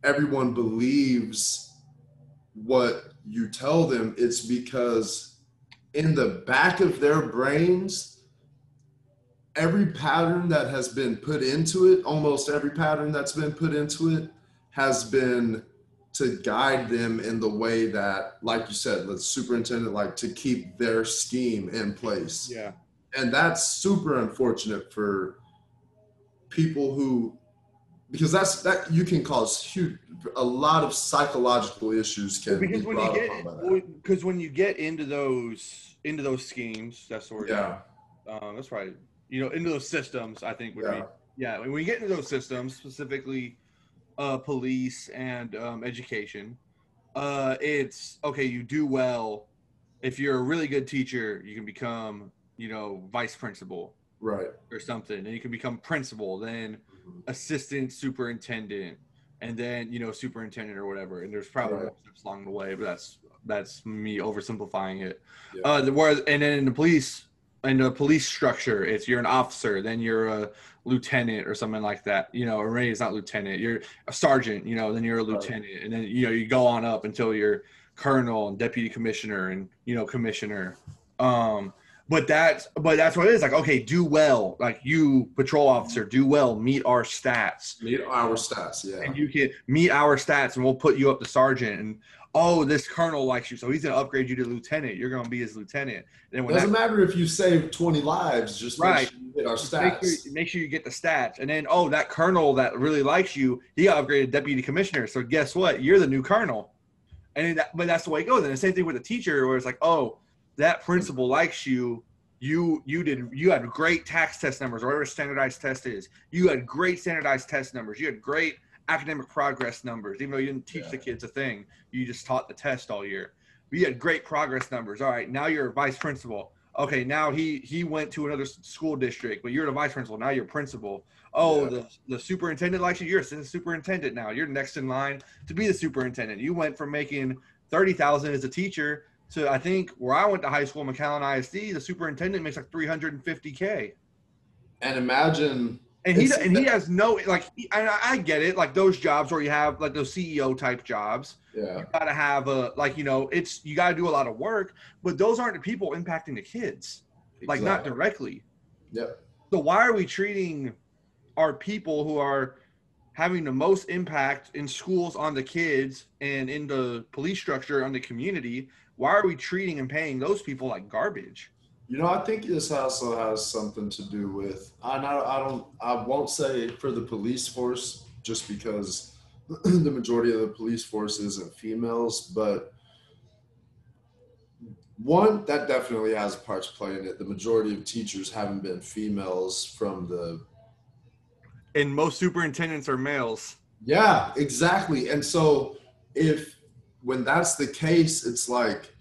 everyone believes what you tell them, it's because in the back of their brains, every pattern that has been put into it, almost every pattern that's been put into it, has been to guide them in the way that, like you said, the superintendent, like to keep their scheme in place Yeah. and that's super unfortunate for people who because that's that you can cause huge a lot of psychological issues can because be when you upon by that. get because when you get into those into those schemes, that's word. yeah Um, that's right. You know, into those systems, I think would yeah be yeah. When we get into those systems, specifically uh, police and um, education, uh, it's okay. You do well if you're a really good teacher. You can become you know vice principal right or something, and you can become principal. Then Mhm. assistant superintendent and then you know superintendent or whatever and there's probably Right. steps along the way but that's that's me oversimplifying it Yeah. uh the whereas and then in the police in a police structure it's you're an officer then you're a lieutenant or something like that. You know or maybe it's not lieutenant you're a sergeant you know then you're a Right. lieutenant and then you know you go on up until you're colonel and deputy commissioner and you know commissioner. Um but that's but that's what it is like okay do well like you patrol officer do well meet our stats. Meet our stats yeah. And you can meet our stats and we'll put you up to sergeant and oh this colonel likes you so he's going to upgrade you to lieutenant. You're going to be his lieutenant. And then when doesn't that, matter if you save 20 lives just right. make sure you hit our just make stats. sure, make sure you get the stats. And then oh that colonel that really likes you he got upgraded deputy commissioner. So guess what? You're the new colonel. And that, but that's the way it goes. And the same thing with the teacher where it's like oh that principal likes you. You you did you had great TAKS test numbers or whatever standardized test is. You had great standardized test numbers. You had great academic progress numbers even though you didn't teach Yeah. the kids a thing you just taught the test all year. But you had great progress numbers. All right now you're a vice principal. Okay now he he went to another school district but you're the vice principal. Now you're principal. Oh Yeah. the, the superintendent likes you. You're assistant superintendent now. You're next in line to be the superintendent. You went from making 30000 as a teacher to i think where i went to high school mcallen isd the superintendent makes like 350k and imagine and he It's- and he has no like I, I get it like those jobs where you have like those ceo type jobs yeah you gotta have a like you know it's you gotta do a lot of work but those aren't the people impacting the kids like not directly yep so why are we treating our people who are having the most impact in schools on the kids and in the police structure on the community? Why are we treating and paying those people like garbage? You know, I think this also has something to do with. I not, I don't. I won't say for the police force, just because (clears throat) the majority of the police force isn't females, but one that definitely has a part to play in it. The majority of teachers haven't been females from the. And most superintendents are males. Yeah, exactly. And so if when that's the case, it's like,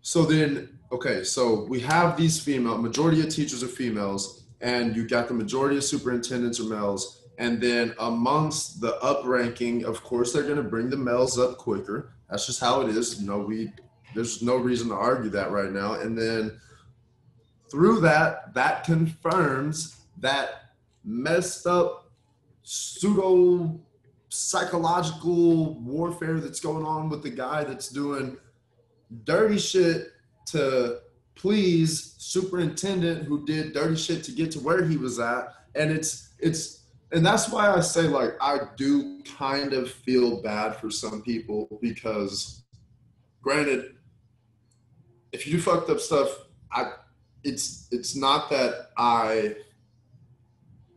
so then, okay, so we have these female, majority of teachers are females, and you got the majority of superintendents are males. And then amongst the upranking, of course, they're going to bring the males up quicker. That's just how it is. You know, we there's no reason to argue that right now. And then through that, that confirms that messed up pseudo psychological warfare that's going on with the guy that's doing dirty shit to please superintendent who did dirty shit to get to where he was at. And it's it's and that's why i say like i do kind of feel bad for some people because granted if you fucked up stuff i it's it's not that i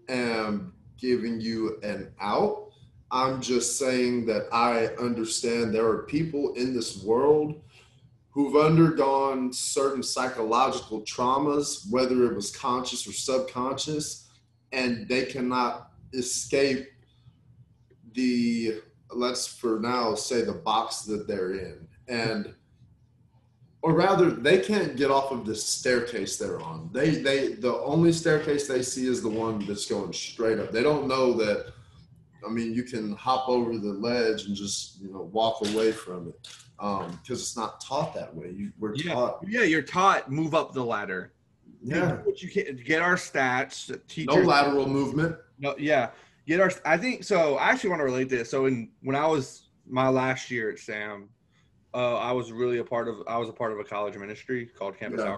am giving you an out. I'm just saying that I understand there are people in this world who've undergone certain psychological traumas, whether it was conscious or subconscious, and they cannot escape the, let's for now say, the box that they're in. And, or rather, they can't get off of the staircase they're on. They, they, the only staircase they see is the one that's going straight up. They don't know that I mean, you can hop over the ledge and just you know walk away from it because um, it's not taught that way. You, we're yeah. taught. Yeah, you're taught move up the ladder. Yeah, what you can get our stats. Teachers, no lateral movement. No, yeah, get our. I think so. I actually want to relate this. So in when I was my last year at Sam, uh, I was really a part of. I was a part of a college ministry called Campus yeah.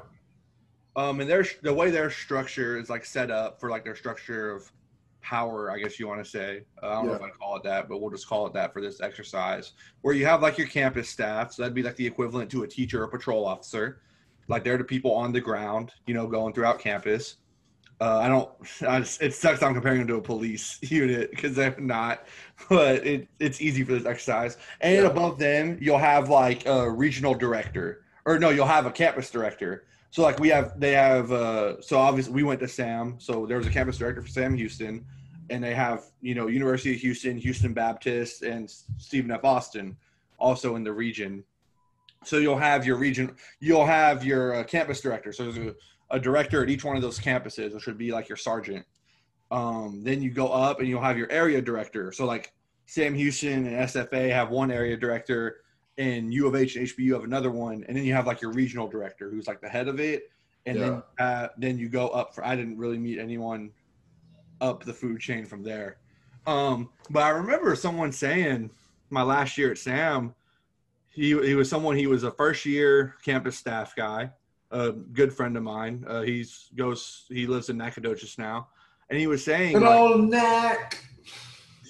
Um, and their the way their structure is like set up for like their structure of power, I guess you want to say. Uh, I don't yeah. know if I call it that, but we'll just call it that for this exercise, where you have like your campus staff. So that'd be like the equivalent to a teacher or patrol officer. Like they're the people on the ground, you know, going throughout campus. Uh, I don't. I just, it sucks. I'm comparing them to a police (laughs) unit because they're not, but it, it's easy for this exercise. And yeah. above them, you'll have like a regional director, or no, you'll have a campus director so like we have they have uh so obviously we went to Sam, so there was a campus director for Sam Houston, and they have you know University of Houston, Houston Baptist, and Stephen F. Austin also in the region. So you'll have your region, you'll have your uh, campus director. So there's a, a, director at each one of those campuses, which would be like your sergeant. Um, then you go up and you'll have your area director. So like Sam Houston and SFA have one area director and U of H and HBU have another one, and then you have like your regional director who's like the head of it, and yeah. then uh, then you go up for. I didn't really meet anyone up the food chain from there, um, but I remember someone saying my last year at Sam, he he was someone he was a first year campus staff guy, a good friend of mine. Uh, he's goes he lives in Nacogdoches now, and he was saying, "Good like, old Nac."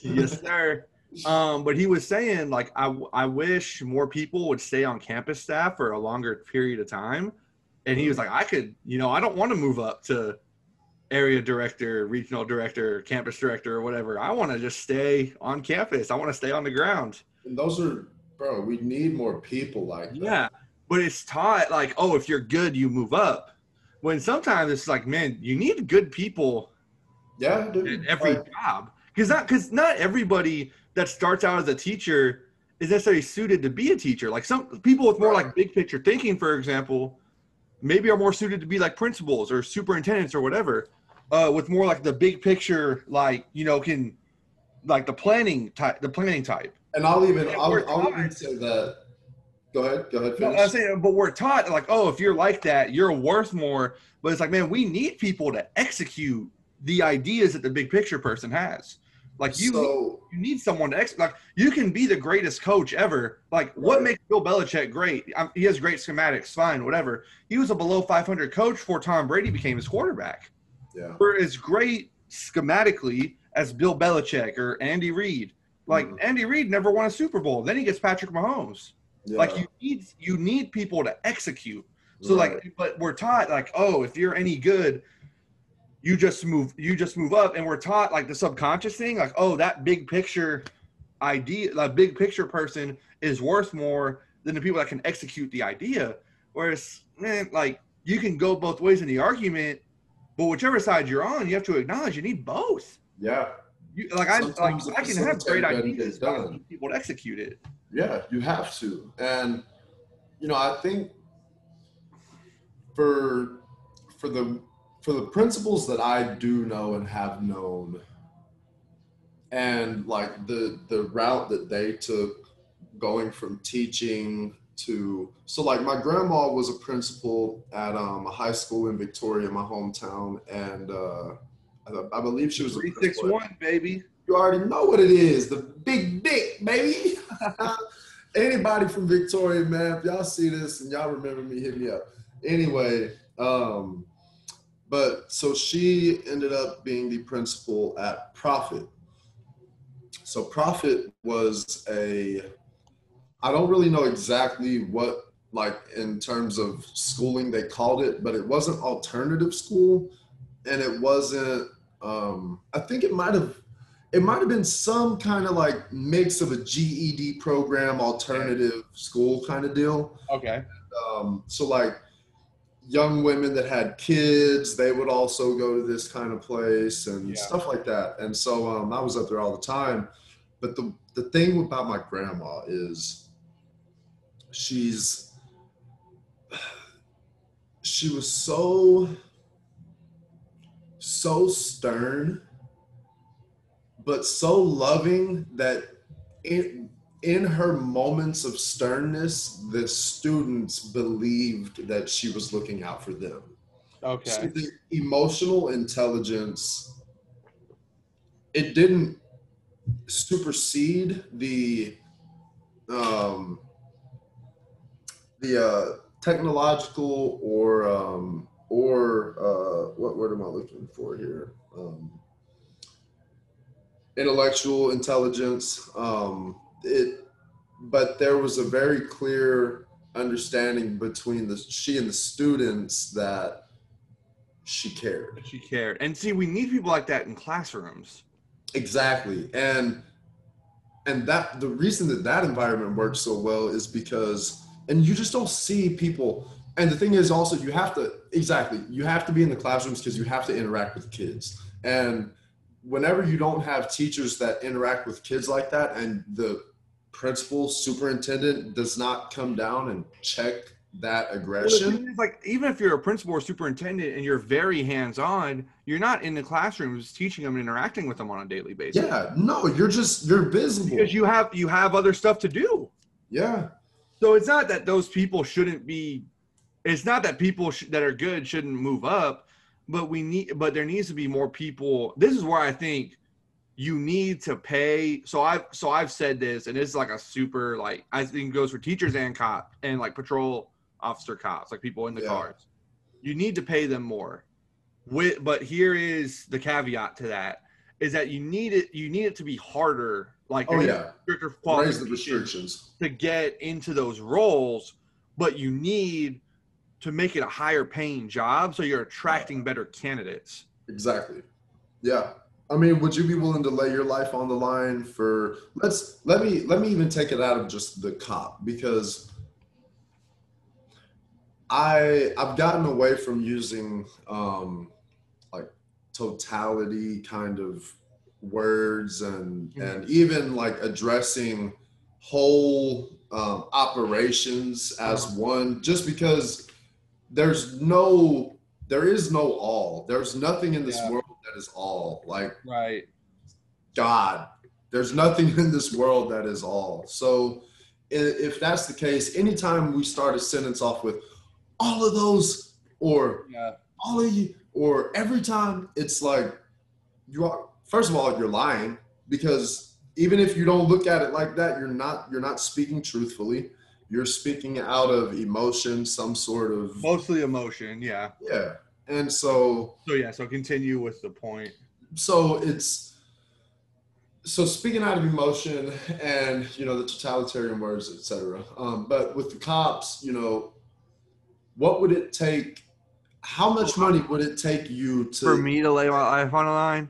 yes, sir. Um, but he was saying like I I wish more people would stay on campus staff for a longer period of time. And he was like, I could, you know, I don't want to move up to area director, regional director, campus director, or whatever. I want to just stay on campus. I want to stay on the ground. And those are, bro, we need more people like that. Yeah. But it's taught like, oh, if you're good, you move up. When sometimes it's like, man, you need good people. Yeah, dude. every like, job. Because not because not everybody that starts out as a teacher is necessarily suited to be a teacher. Like some people with more like big picture thinking, for example, maybe are more suited to be like principals or superintendents or whatever. Uh, with more like the big picture, like you know, can like the planning type, the planning type. And I'll even I'll, I'll even say that. Go ahead. Go ahead. Finish. No, I'm saying, but we're taught like, oh, if you're like that, you're worth more. But it's like, man, we need people to execute the ideas that the big picture person has. Like you, so, you need someone to ex- like you can be the greatest coach ever. Like right. what makes Bill Belichick great? Um, he has great schematics, fine, whatever. He was a below 500 coach before Tom Brady became his quarterback. Yeah, we're as great schematically as Bill Belichick or Andy Reid. Like mm Andy Reid never won a Super Bowl. Then he gets Patrick Mahomes. Yeah. Like you need you need people to execute. So right. like, but we're taught like, oh, if you're any good, you just move you just move up. And we're taught like the subconscious thing like oh that big picture idea that big picture person is worth more than the people that can execute the idea. Whereas man like you can go both ways in the argument but whichever side you're on you have to acknowledge you need both. Yeah. You, like i like i can have great ideas but people to execute it. Yeah, you have to. And you know, I think for for the for the principals that I do know and have known and like the the route that they took going from teaching to so like my grandma was a principal at um, a high school in Victoria, my hometown, and uh, I, I believe she was three six one baby. You already know what it is, the big dick, baby. (laughs) Anybody from Victoria, man, if y'all see this and y'all remember me, hit me up. Anyway, um, but so she ended up being the principal at Profit. So Profit was a I don't really know exactly what like in terms of schooling they called it, but it wasn't alternative school and it wasn't um I think it might have it might have been some kind of like mix of a GED program alternative school kind of deal. Okay. Um so like young women that had kids, they would also go to this kind of place and Yeah. stuff like that. And so um, I was up there all the time. But the the thing about my grandma is she's she was so so stern but so loving that in in her moments of sternness the students believed that she was looking out for them so Okay. the emotional intelligence it didn't supersede the um the uh technological or um or uh what word am i looking for here um intellectual intelligence um it but there was a very clear understanding between the she and the students that she cared she cared. And see, we need people like that in classrooms. Exactly. And and that the reason that that environment works so well is because and you just don't see people and the thing is also you have to exactly you have to be in the classrooms because you have to interact with kids and whenever you don't have teachers that interact with kids like that and the principal superintendent does not come down and check that aggression is, like, even if you're a principal or superintendent and you're very hands-on, you're not in the classrooms teaching them and interacting with them on a daily basis. yeah no you're just you're busy Because you have you have other stuff to do. yeah So it's not that those people shouldn't be. It's not that people sh- that are good shouldn't move up, but we need. But there needs to be more people. This is where I think you need to pay. So I've so I've said this, and it's like a super like I think it goes for teachers and cop and like patrol officer cops, like people in the Yeah. cars. You need to pay them more. With but here is the caveat to that is that you need it. You need it to be harder. Like oh yeah stricter raise the qualifications restrictions to get into those roles, but you need to make it a higher paying job so you're attracting better candidates. Exactly. Yeah. I mean, would you be willing to lay your life on the line for let's let me let me even take it out of just the cop because I I've gotten away from using um like totality kind of words and and even like addressing whole um, operations as one just because there's no there is no all. There's nothing in this Yeah. world is all like Right. god there's nothing in this world that is all so if that's the case anytime we start a sentence off with all of those or Yeah. all of you or every time it's like you are first of all you're lying because even if you don't look at it like that you're not you're not speaking truthfully you're speaking out of emotion some sort of Mostly emotion. Yeah. yeah and so So, yeah. So continue with the point. so it's so speaking out of emotion and you know the totalitarian words etc um, but with the cops you know what would it take how much money would it take you to For me to lay my life on the line.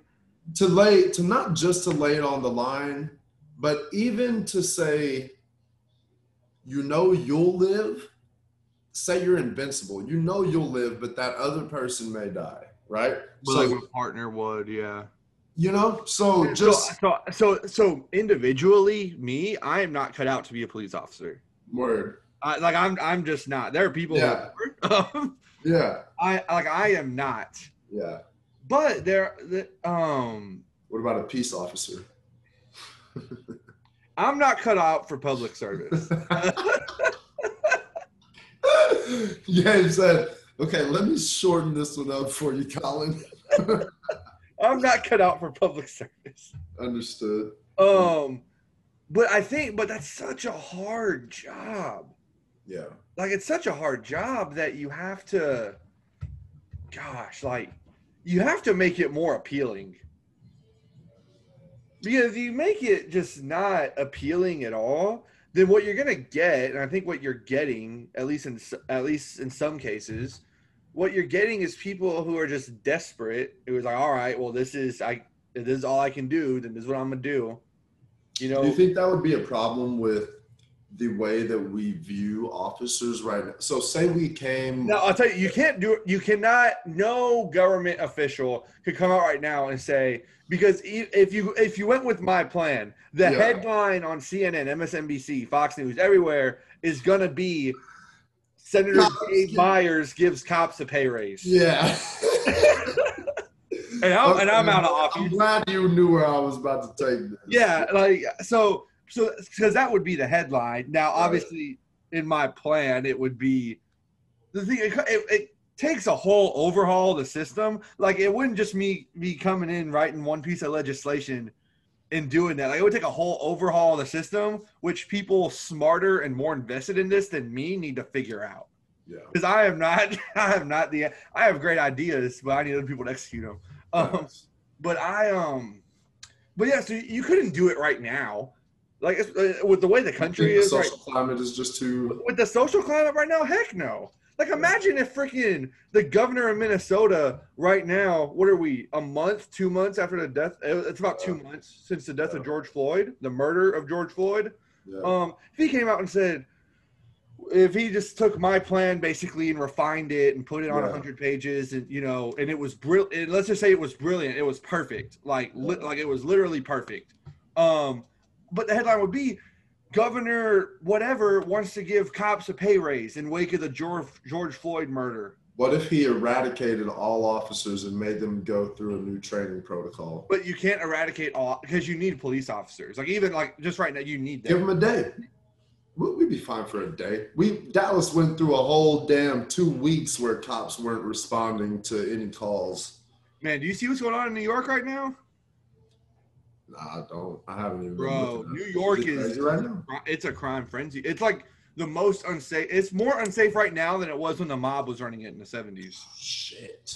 to lay to not just to lay it on the line but even to say you know you'll live say you're invincible you know you'll live but that other person may die right But so like my partner would. Yeah. You know, so So, just so so so individually, me, I am not cut out to be a police officer. word. I, like I'm I'm just not. There are people. Yeah. Who are. (laughs) Um, Yeah, I like I am not. yeah. But there, the, um, What about a peace officer? (laughs) I'm not cut out for public service. (laughs) (laughs) Gabe said, "Okay, let me shorten this one up for you, Colin." (laughs) I'm not cut out for public service. Understood. Um, but I think, but that's such a hard job. Yeah, Like it's such a hard job that you have to, gosh, like you have to make it more appealing. Because if you make it just not appealing at all, then what you're gonna get, and I think what you're getting, at least in at least in some cases, what you're getting is people who are just desperate. It was like, all right, well, this is I, this is all I can do. Then this is what I'm gonna do. You know, Do you think that would be a problem with the way that we view officers right now? So, say we came. No, I'll tell you, you can't do it. You cannot. No government official could come out right now and say because if you if you went with my plan, the Yeah. headline on CNN, MSNBC, Fox News, everywhere is gonna be Senator Dave give- Myers gives cops a pay raise. Yeah. (laughs) (laughs) And I'm, and I'm out of office. I'm office. glad you knew where I was about to take this. Yeah, like so so because that would be the headline. Now, obviously, in my plan, it would be the thing. It, it, it takes a whole overhaul of the system. Like it wouldn't just me me coming in writing one piece of legislation and doing that. Like it would take a whole overhaul of the system, which people smarter and more invested in this than me need to figure out. Yeah. Because I am not, (laughs) I am not the. I have great ideas, but I need other people to execute them. Um, but I um, but yeah, so you couldn't do it right now, like it's- uh, with the way the country think the is right social climate is just too. with the social climate right now. Heck no. Like imagine if freaking the governor of Minnesota right now. What are we? A month, two months after the death? uh, It's about two months since the death Yeah. of George Floyd, the murder of George Floyd. Yeah. Um, if he came out and said, if he just took my plan basically and refined it and put it on a Yeah. hundred pages and you know, and it was brilliant. Let's just say it was brilliant. It was perfect. Like, li- like it was literally perfect. Um, but the headline would be, Governor whatever wants to give cops a pay raise in wake of the George George Floyd murder. what if he eradicated all officers and made them go through a new training protocol? But you can't eradicate all because you need police officers. Like even like just right now, you need them. Give them. a day. We'd be fine for a day. We Dallas went through a whole damn two weeks where cops weren't responding to any calls. Man, do you see what's going on in New York right now? I don't. I haven't even. Bro, New. York is right it's a crime frenzy. It's like the most unsafe. It's more unsafe right now than it was when the mob was running it in the seventies. Shit.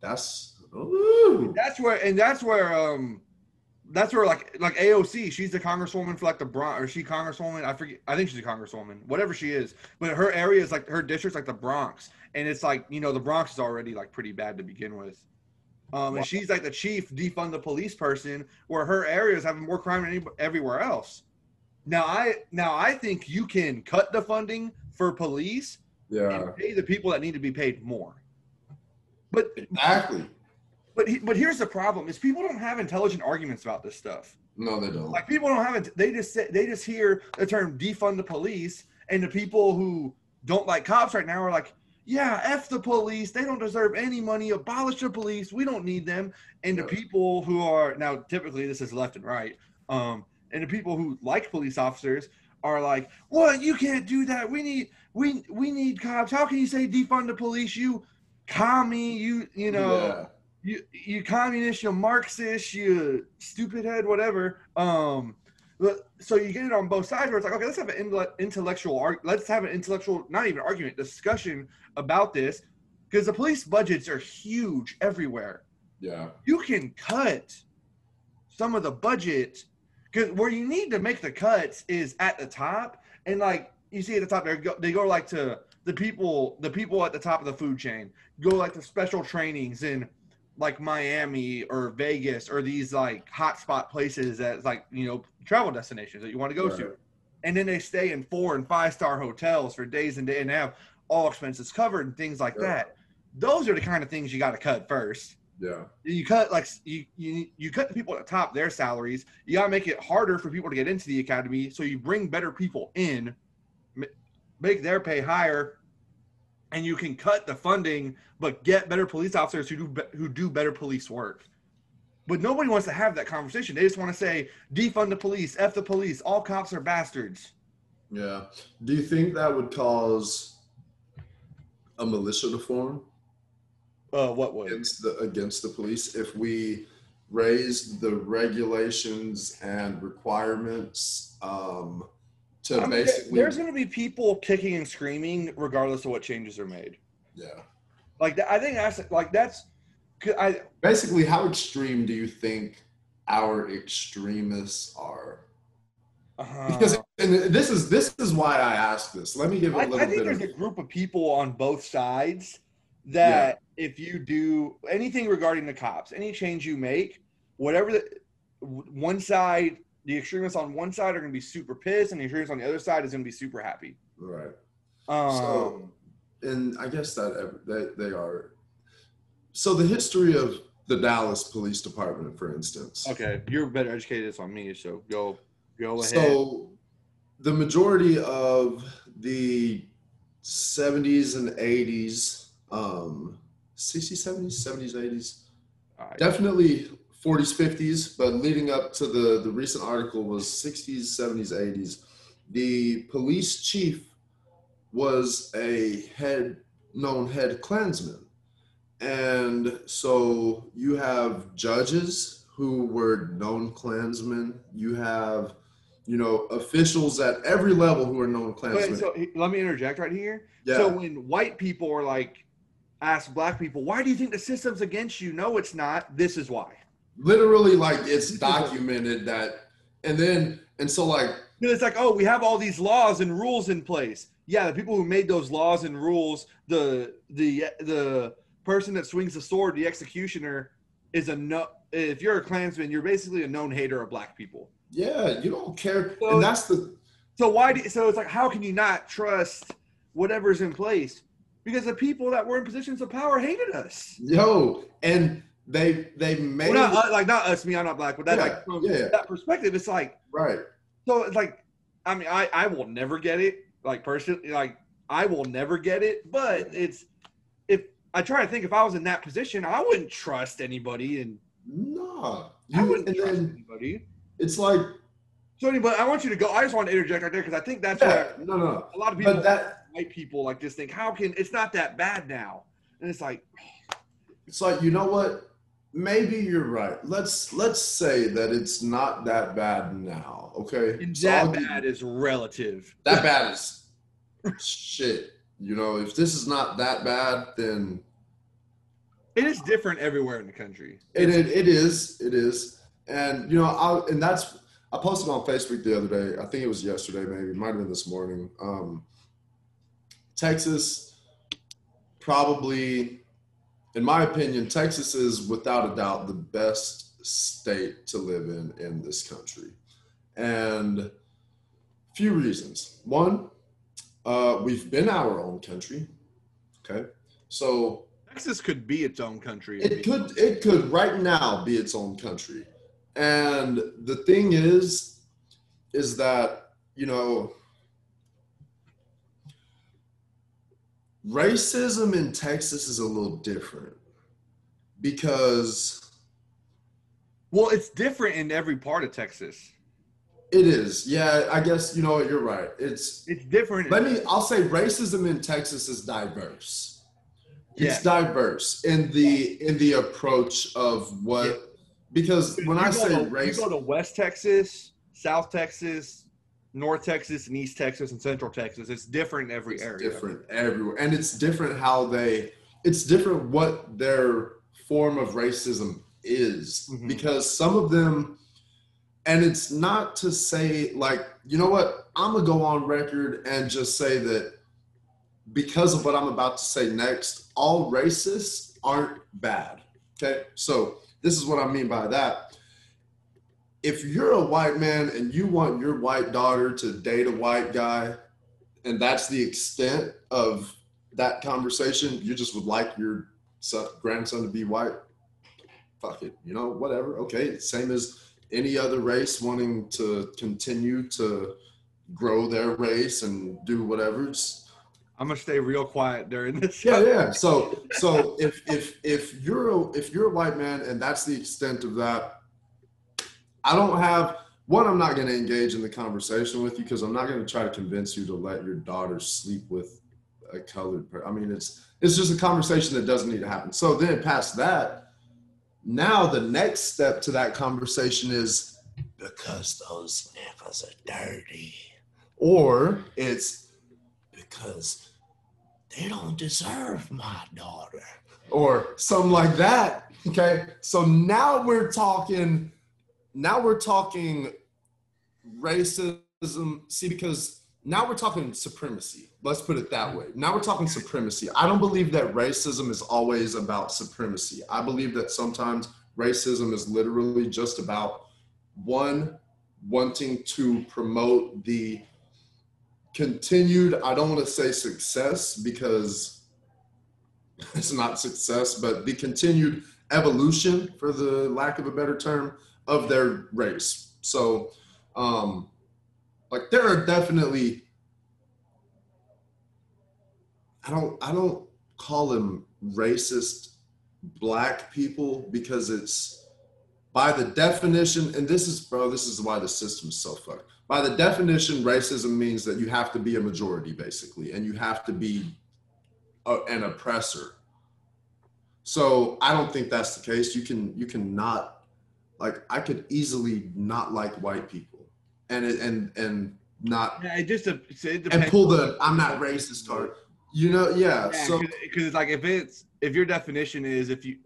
That's. Ooh. That's where, and that's where, um, that's where like like AOC. She's the congresswoman for like the Bronx, or she congresswoman. I forget. I think she's a congresswoman, whatever she is. But her area is like her district's like the Bronx, and it's like you know the Bronx is already like pretty bad to begin with. Um, and she's like the chief defund the police person, where her area is having more crime than any, everywhere else. Now I now I think you can cut the funding for police Yeah. and pay the people that need to be paid more. But Exactly. but he- but here's the problem: is people don't have intelligent arguments about this stuff. No, they don't. Like people don't have it. They just say, they just hear the term defund the police, and the people who don't like cops right now are like, yeah, f the police. They don't deserve any money. Abolish the police. We don't need them. And the people who are now typically this is left and right. Um, and the people who like police officers are like, what? You can't do that. We need we we need cops. How can you say defund the police? You commie. You you know Yeah. you you communist, you Marxist, you stupid head, whatever. Um, so you get it on both sides where it's like, okay, let's have an intellectual arg- let's have an intellectual, not even argument, discussion about this, because the police budgets are huge everywhere. Yeah. You can cut some of the budget because where you need to make the cuts is at the top, and like you see at the top, they go they go like to the people, the people at the top of the food chain go like to special trainings in like Miami or Vegas or these like hotspot places that like you know travel destinations that you want to go to, and then they stay in four and five star hotels for days and days and have all expenses covered and things like that. Those are the kind of things you got to cut first. Yeah. You cut like you you you cut the people at the top their salaries. You gotta make it harder for people to get into the academy. So you bring better people in, make their pay higher, and you can cut the funding, but get better police officers who do be- who do better police work. But nobody wants to have that conversation. They just want to say defund the police, f the police, all cops are bastards. Yeah. Do you think that would cause a militia to form Uh, what would? against the against the police if we raised the regulations and requirements um, to I mean, basically there's going to be people kicking and screaming regardless of what changes are made. yeah. Like I think that's like that's. I Basically, how extreme do you think our extremists are? uh, Because and this is this is why I ask this. Let me give a little bit. I think there's of a group of people on both sides that if you do anything regarding the cops, any change you make, whatever the one side, the extremists on one side are going to be super pissed, and the extremists on the other side is going to be super happy. right. Um, So, and I guess that they, they are. So the history of the Dallas Police Department, for instance. okay, you're better educated on me, so go go ahead. So the majority of the 70s and 80s, um, 60s, 70s, 70s, 80s, All right. definitely 40s, 50s, but leading up to the, the recent article was 60s, 70s, 80s. The police chief was a head known head Klansman. And so you have judges who were known Klansmen. You have, you know, officials at every level who are known Klansmen. Wait, so let me interject right here. yeah. So when white people are like, ask black people, why do you think the system's against you? No, it's not. This is why. Literally like it's documented that and then and so like Because it's like, oh, we have all these laws and rules in place. Yeah, the people who made those laws and rules, the the the person that swings the sword, the executioner, is a no. If you're a Klansman, you're basically a known hater of black people. yeah you don't care So- and that's the So why? Do, so it's like, how can you not trust whatever's in place? Because the people that were in positions of power hated us. yo and they they made Well, not, uh, like not us, me, I'm not black, but that Yeah, like from yeah. that perspective, it's like right so it's like I mean I I will never get it like personally like I will never get it, but it's if I try to think if I was in that position, I wouldn't trust anybody and nah I You- wouldn't and trust then anybody. it's like So anyway, I want you to go. I just want to interject right there because I think that's yeah where no no no a lot of people, but that white people, like just think, how can it's not that bad now? And it's like, (sighs) it's like you know what maybe you're right let's let's say that it's not that bad now okay and that give- bad is relative. that (laughs) bad is shit you know if this is not that bad then It is different everywhere in the country. It, it, it is. It is. And, you know, I, and that's, I posted on Facebook the other day. I think it was yesterday, maybe. It might have been this morning. Um, Texas, probably, in my opinion, Texas is without a doubt the best state to live in in this country. And few reasons. One, uh, we've been our own country. Okay. So, Texas could be its own country. it could it could right now be its own country. And the thing is is that, you know, racism in Texas is a little different because Well, it's different in every part of Texas. it is. Yeah, I guess you know what, you're right. It's It's different. let me i'll say racism in texas is diverse Yeah. it's diverse in the in the approach of what Yeah. because when You i say to, race you go to West Texas, South Texas, North Texas, and East Texas, and Central Texas. It's different in every it's area. different everywhere and it's different how they it's different what their form of racism is Mhm. because some of them and it's not to say like you know what i'm gonna go on record and just say that because of what i'm about to say next all racists aren't bad okay so this is what i mean by that if you're a white man and you want your white daughter to date a white guy and that's the extent of that conversation you just would like your son, grandson to be white fuck it, you know, whatever. Okay, same as any other race wanting to continue to grow their race and do whatever. I'm gonna stay real quiet during this. yeah, yeah. So, so if if if you're a, if you're a white man and that's the extent of that, I don't have one. I'm not going to engage in the conversation with you because I'm not going to try to convince you to let your daughter sleep with a colored person. I mean, it's it's just a conversation that doesn't need to happen. So then past that, now the next step to that conversation is because those niggas are dirty, or it's because they don't deserve my daughter, or something like that. Okay, so now we're talking. Now we're talking racism. See, because now we're talking supremacy. Let's put it that way. Now we're talking supremacy. I don't believe that racism is always about supremacy. I believe that sometimes racism is literally just about one wanting to promote the continued, I don't want to say success because (laughs) it's not success, but the continued evolution, for the lack of a better term, of their race. So, um, like there are definitely I don't I don't call them racist black people because it's by the definition, and this is bro, this is why the system is so fucked. By the definition, racism means that you have to be a majority, basically, and you have to be a, an oppressor. So I don't think that's the case. You can you can not like I could easily not like white people, and and and not Yeah, it just it and pull the I'm not racist card. You know, yeah. so because it's like if it's if your definition is if you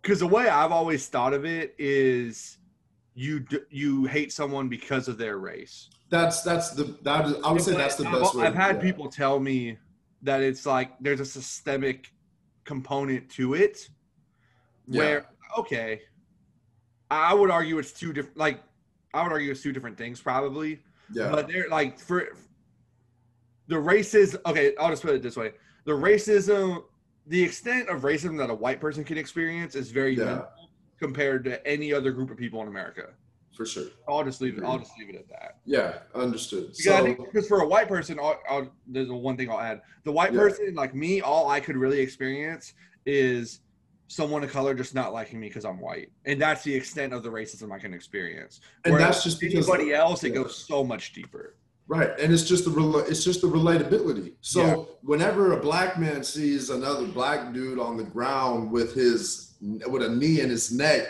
because the way I've always thought of it is you you hate someone because of their race. that's that's the that is, I would say that's the I've- best way. I've had people tell me that it's like there's a systemic component to it where okay I would argue it's two different like I would argue it's two different things probably Yeah, but they're like for the racism okay I'll just put it this way the racism the extent of racism that a white person can experience is very Yeah. minimal compared to any other group of people in America for sure. I'll just leave it I'll just leave it at that Yeah, understood. because So I think because for a white person, I'll, I'll, there's one thing I'll add. The white Yeah. person, like me, all I could really experience is someone of color just not liking me because I'm white, and that's the extent of the racism I can experience. and Whereas that's just because anybody else, it goes so much deeper. right, and it's just the it's just the relatability. So Yeah. whenever a black man sees another black dude on the ground with his with a knee in his neck,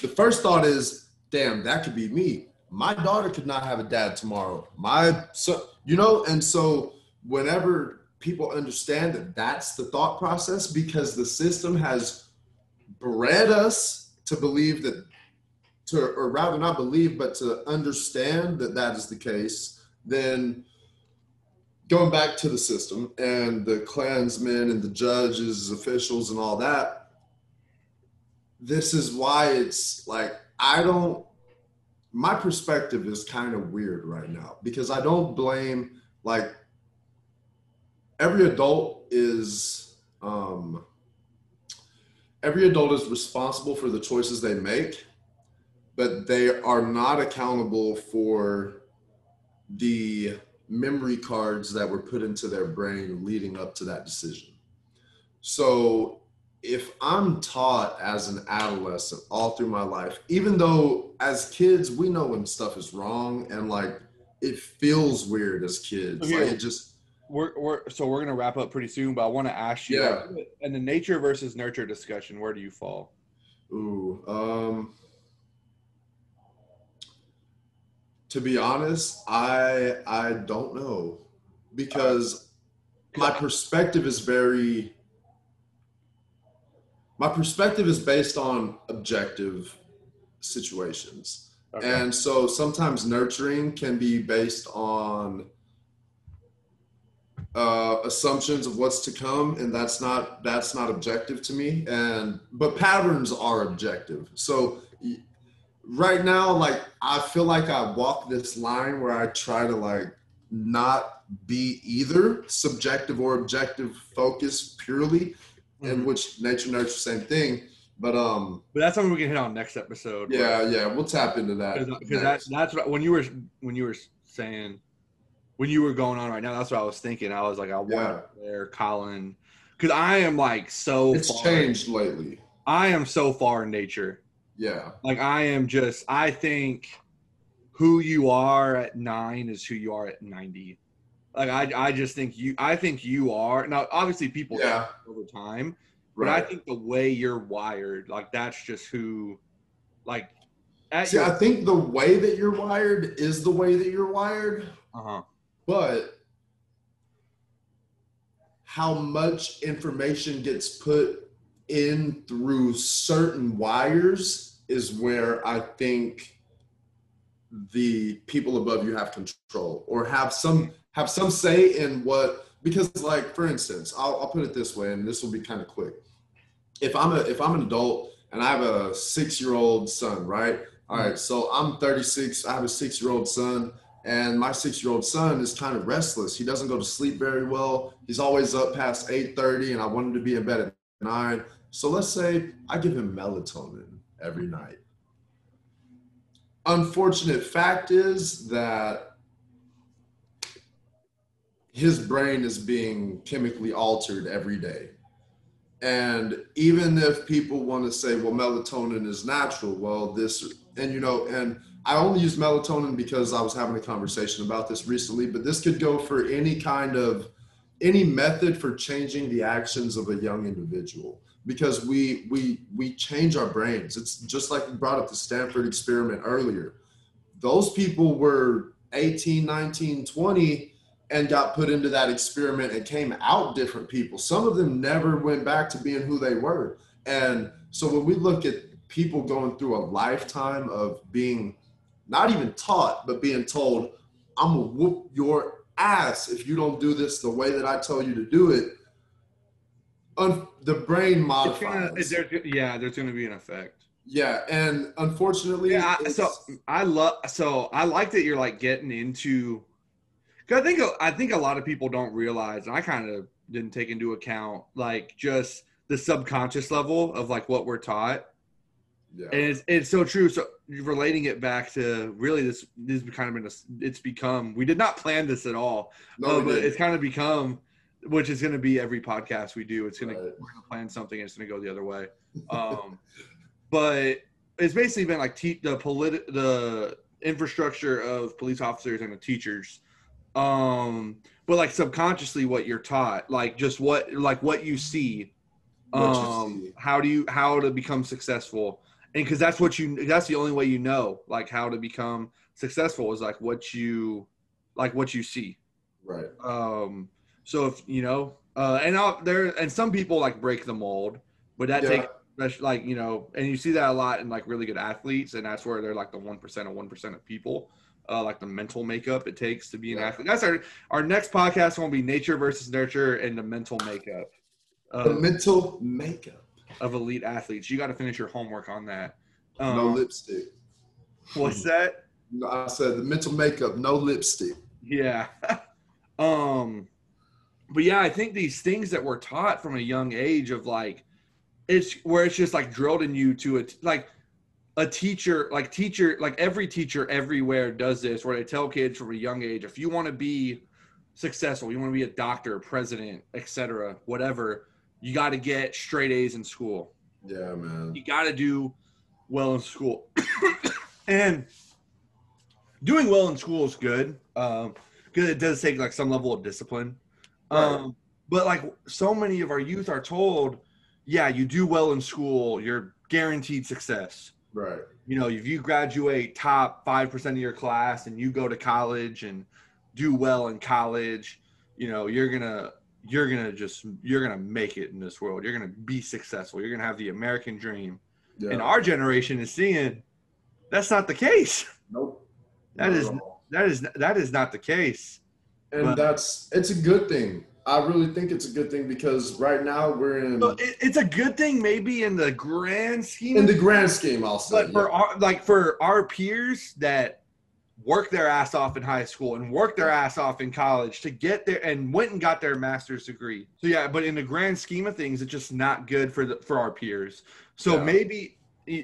the first thought is, "Damn, that could be me." My daughter could not have a dad tomorrow. My so you know, and so whenever people understand that that's the thought process because the system has bred us to believe that to or rather not believe but to understand that that is the case. Then going back to the system and the klansmen and the judges officials and all that this is why it's like i don't my perspective is kind of weird right now because i don't blame like every adult is um every adult is responsible for the choices they make but they are not accountable for the memory cards that were put into their brain leading up to that decision. So if I'm taught as an adolescent all through my life, even though as kids we know when stuff is wrong and like it feels weird as kids, Okay. like it just We're, we're so we're gonna wrap up pretty soon, but I want to ask you, Yeah. in the nature versus nurture discussion, where do you fall? Ooh, um, to be honest, I I don't know because my perspective is very my perspective is based on objective situations. Okay. And so sometimes nurturing can be based on uh, assumptions of what's to come, and that's not that's not objective to me. And but patterns are objective. So right now, like I feel like I walk this line where I try to like not be either subjective or objective focus purely, in Mhm. which nature nurture same thing. But um, but that's something we can hit on next episode. yeah, yeah, we'll tap into that. because that, that's what when you were when you were saying when you were going on right now. That's what I was thinking. I was like, I want Yeah. there, Colin, because I am like so. it's far, changed lately. I am so far in nature. Yeah, Like I am just. I think who you are at nine is who you are at ninety. Like I, I just think you. I think you are now. Obviously, people Yeah. over time, but I think the way you're wired, like that's just who, like. See, your, I think the way that you're wired is the way that you're wired, uh-huh. But how much information gets put in through certain wires is where I think the people above you have control or have some have some say in what because like for instance I'll, I'll put it this way and this will be kind of quick. If i'm a if i'm an adult and i have a six year old son right? All right so i'm 36 i have a six year old son and my six year old son is kind of restless. He doesn't go to sleep very well. He's always up past 8.30 and i want him to be in bed at 9 so let's say i give him melatonin every night. Unfortunate fact is that his brain is being chemically altered every day. And even if people want to say, well, melatonin is natural, well, this, and you know, and I only use melatonin because I was having a conversation about this recently, but this could go for any kind of, any method for changing the actions of a young individual because we we we change our brains. It's just like we brought up the stanford experiment earlier. Those people were 18 19 20 and got put into that experiment and came out different people. Some of them never went back to being who they were. And so when we look at people going through a lifetime of being not even taught but being told i'm gonna whoop your ass if you don't do this the way that i tell you to do it un- the brain modifies gonna, there's, yeah, there's gonna be an effect. yeah and unfortunately Yeah, I, so I love. So I like that you're like getting into. Cause I think I think a lot of people don't realize, and I kind of didn't take into account like just the subconscious level of like what we're taught, yeah. and it's it's so true. So relating it back to really this this has kind of been a, it's become we did not plan this at all, no, uh, but it's kind of become, which is going to be every podcast we do. It's going to Right. we're going to plan something. and It's going to go the other way. Um, (laughs) but it's basically been like te- the polit- the infrastructure of police officers and the teachers. Um, but like subconsciously, what you're taught, like just what like what you see. What you Um, see. how do you how to become successful? And because that's what you that's the only way you know like how to become successful is like what you like what you see. right Um, so if you know, uh, and I'll, there and some people like break the mold, but that Yeah. takes like you know, and you see that a lot in like really good athletes, and that's where they're like the one percent of one percent of people, uh, like the mental makeup it takes to be an Yeah. athlete. That's our our next podcast will be nature versus nurture and the mental makeup the mental makeup of elite athletes. You got to finish your homework on that. no Um, lipstick what's that? I said the mental makeup no lipstick Yeah. (laughs) um but yeah, I think these things that we're taught from a young age of like it's where it's just like drilled in you to it like a teacher like teacher like every teacher everywhere does this where they tell kids from a young age if you want to be successful, you want to be a doctor, president, etc., whatever, you got to get straight A's in school. Yeah man. You got to do well in school. (coughs) And doing well in school is good um because it does take like some level of discipline. Um but like so many of our youth are told yeah you do well in school you're guaranteed success. Right. You know if you graduate top 5% of your class and you go to college and do well in college you know you're gonna you're gonna just you're gonna make it in this world. You're gonna be successful. You're gonna have the american dream. Yeah. And our generation is seeing that's not the case. Nope. That not is that is that is not the case. And but- that's it's a good thing. I really think it's a good thing because right now we're in so it, it's a good thing maybe in the grand scheme in the grand scheme i'll say but for our like for our peers that worked their ass off in high school and worked their ass off in college to get there and went and got their master's degree. So yeah, but in the grand scheme of things, it's just not good for the for our peers. So Yeah. maybe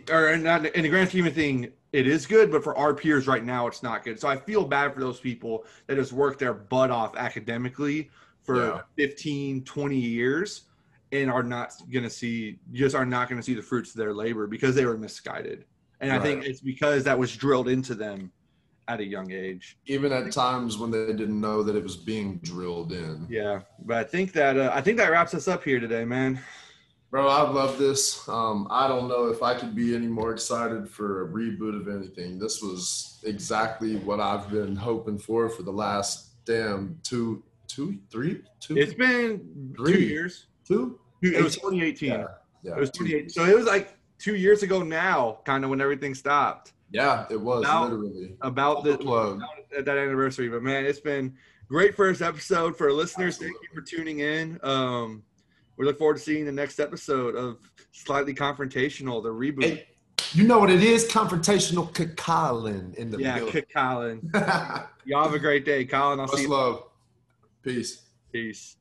or not in the grand scheme of thing, it is good, but for our peers right now, it's not good. So I feel bad for those people that just worked their butt off academically for Yeah. 15, 20 years and are not going to see just are not going to see the fruits of their labor because they were misguided. And I think it's because that was drilled into them at a young age. Even at times when they didn't know that it was being drilled in. Yeah, but I think that uh, I think that wraps us up here today, man. Bro, I love this. Um, I don't know if I could be any more excited for a reboot of anything. This was exactly what I've been hoping for for the last damn two, two, three, two, It's been two Three. years. two. It was 2018. Yeah, yeah, It was two 28. years. So it was like two years ago now, kind of when everything stopped. Yeah, it was Now- literally. about the about that anniversary. But man, it's been great first episode for listeners. Thank you for tuning in. Um, we look forward to seeing the next episode of Slightly Confrontational, the reboot. Hey, you know what it is? Confrontational Colin in the yeah, building. (laughs) Y'all have a great day, Colin. I'll see you. love. Peace. Peace.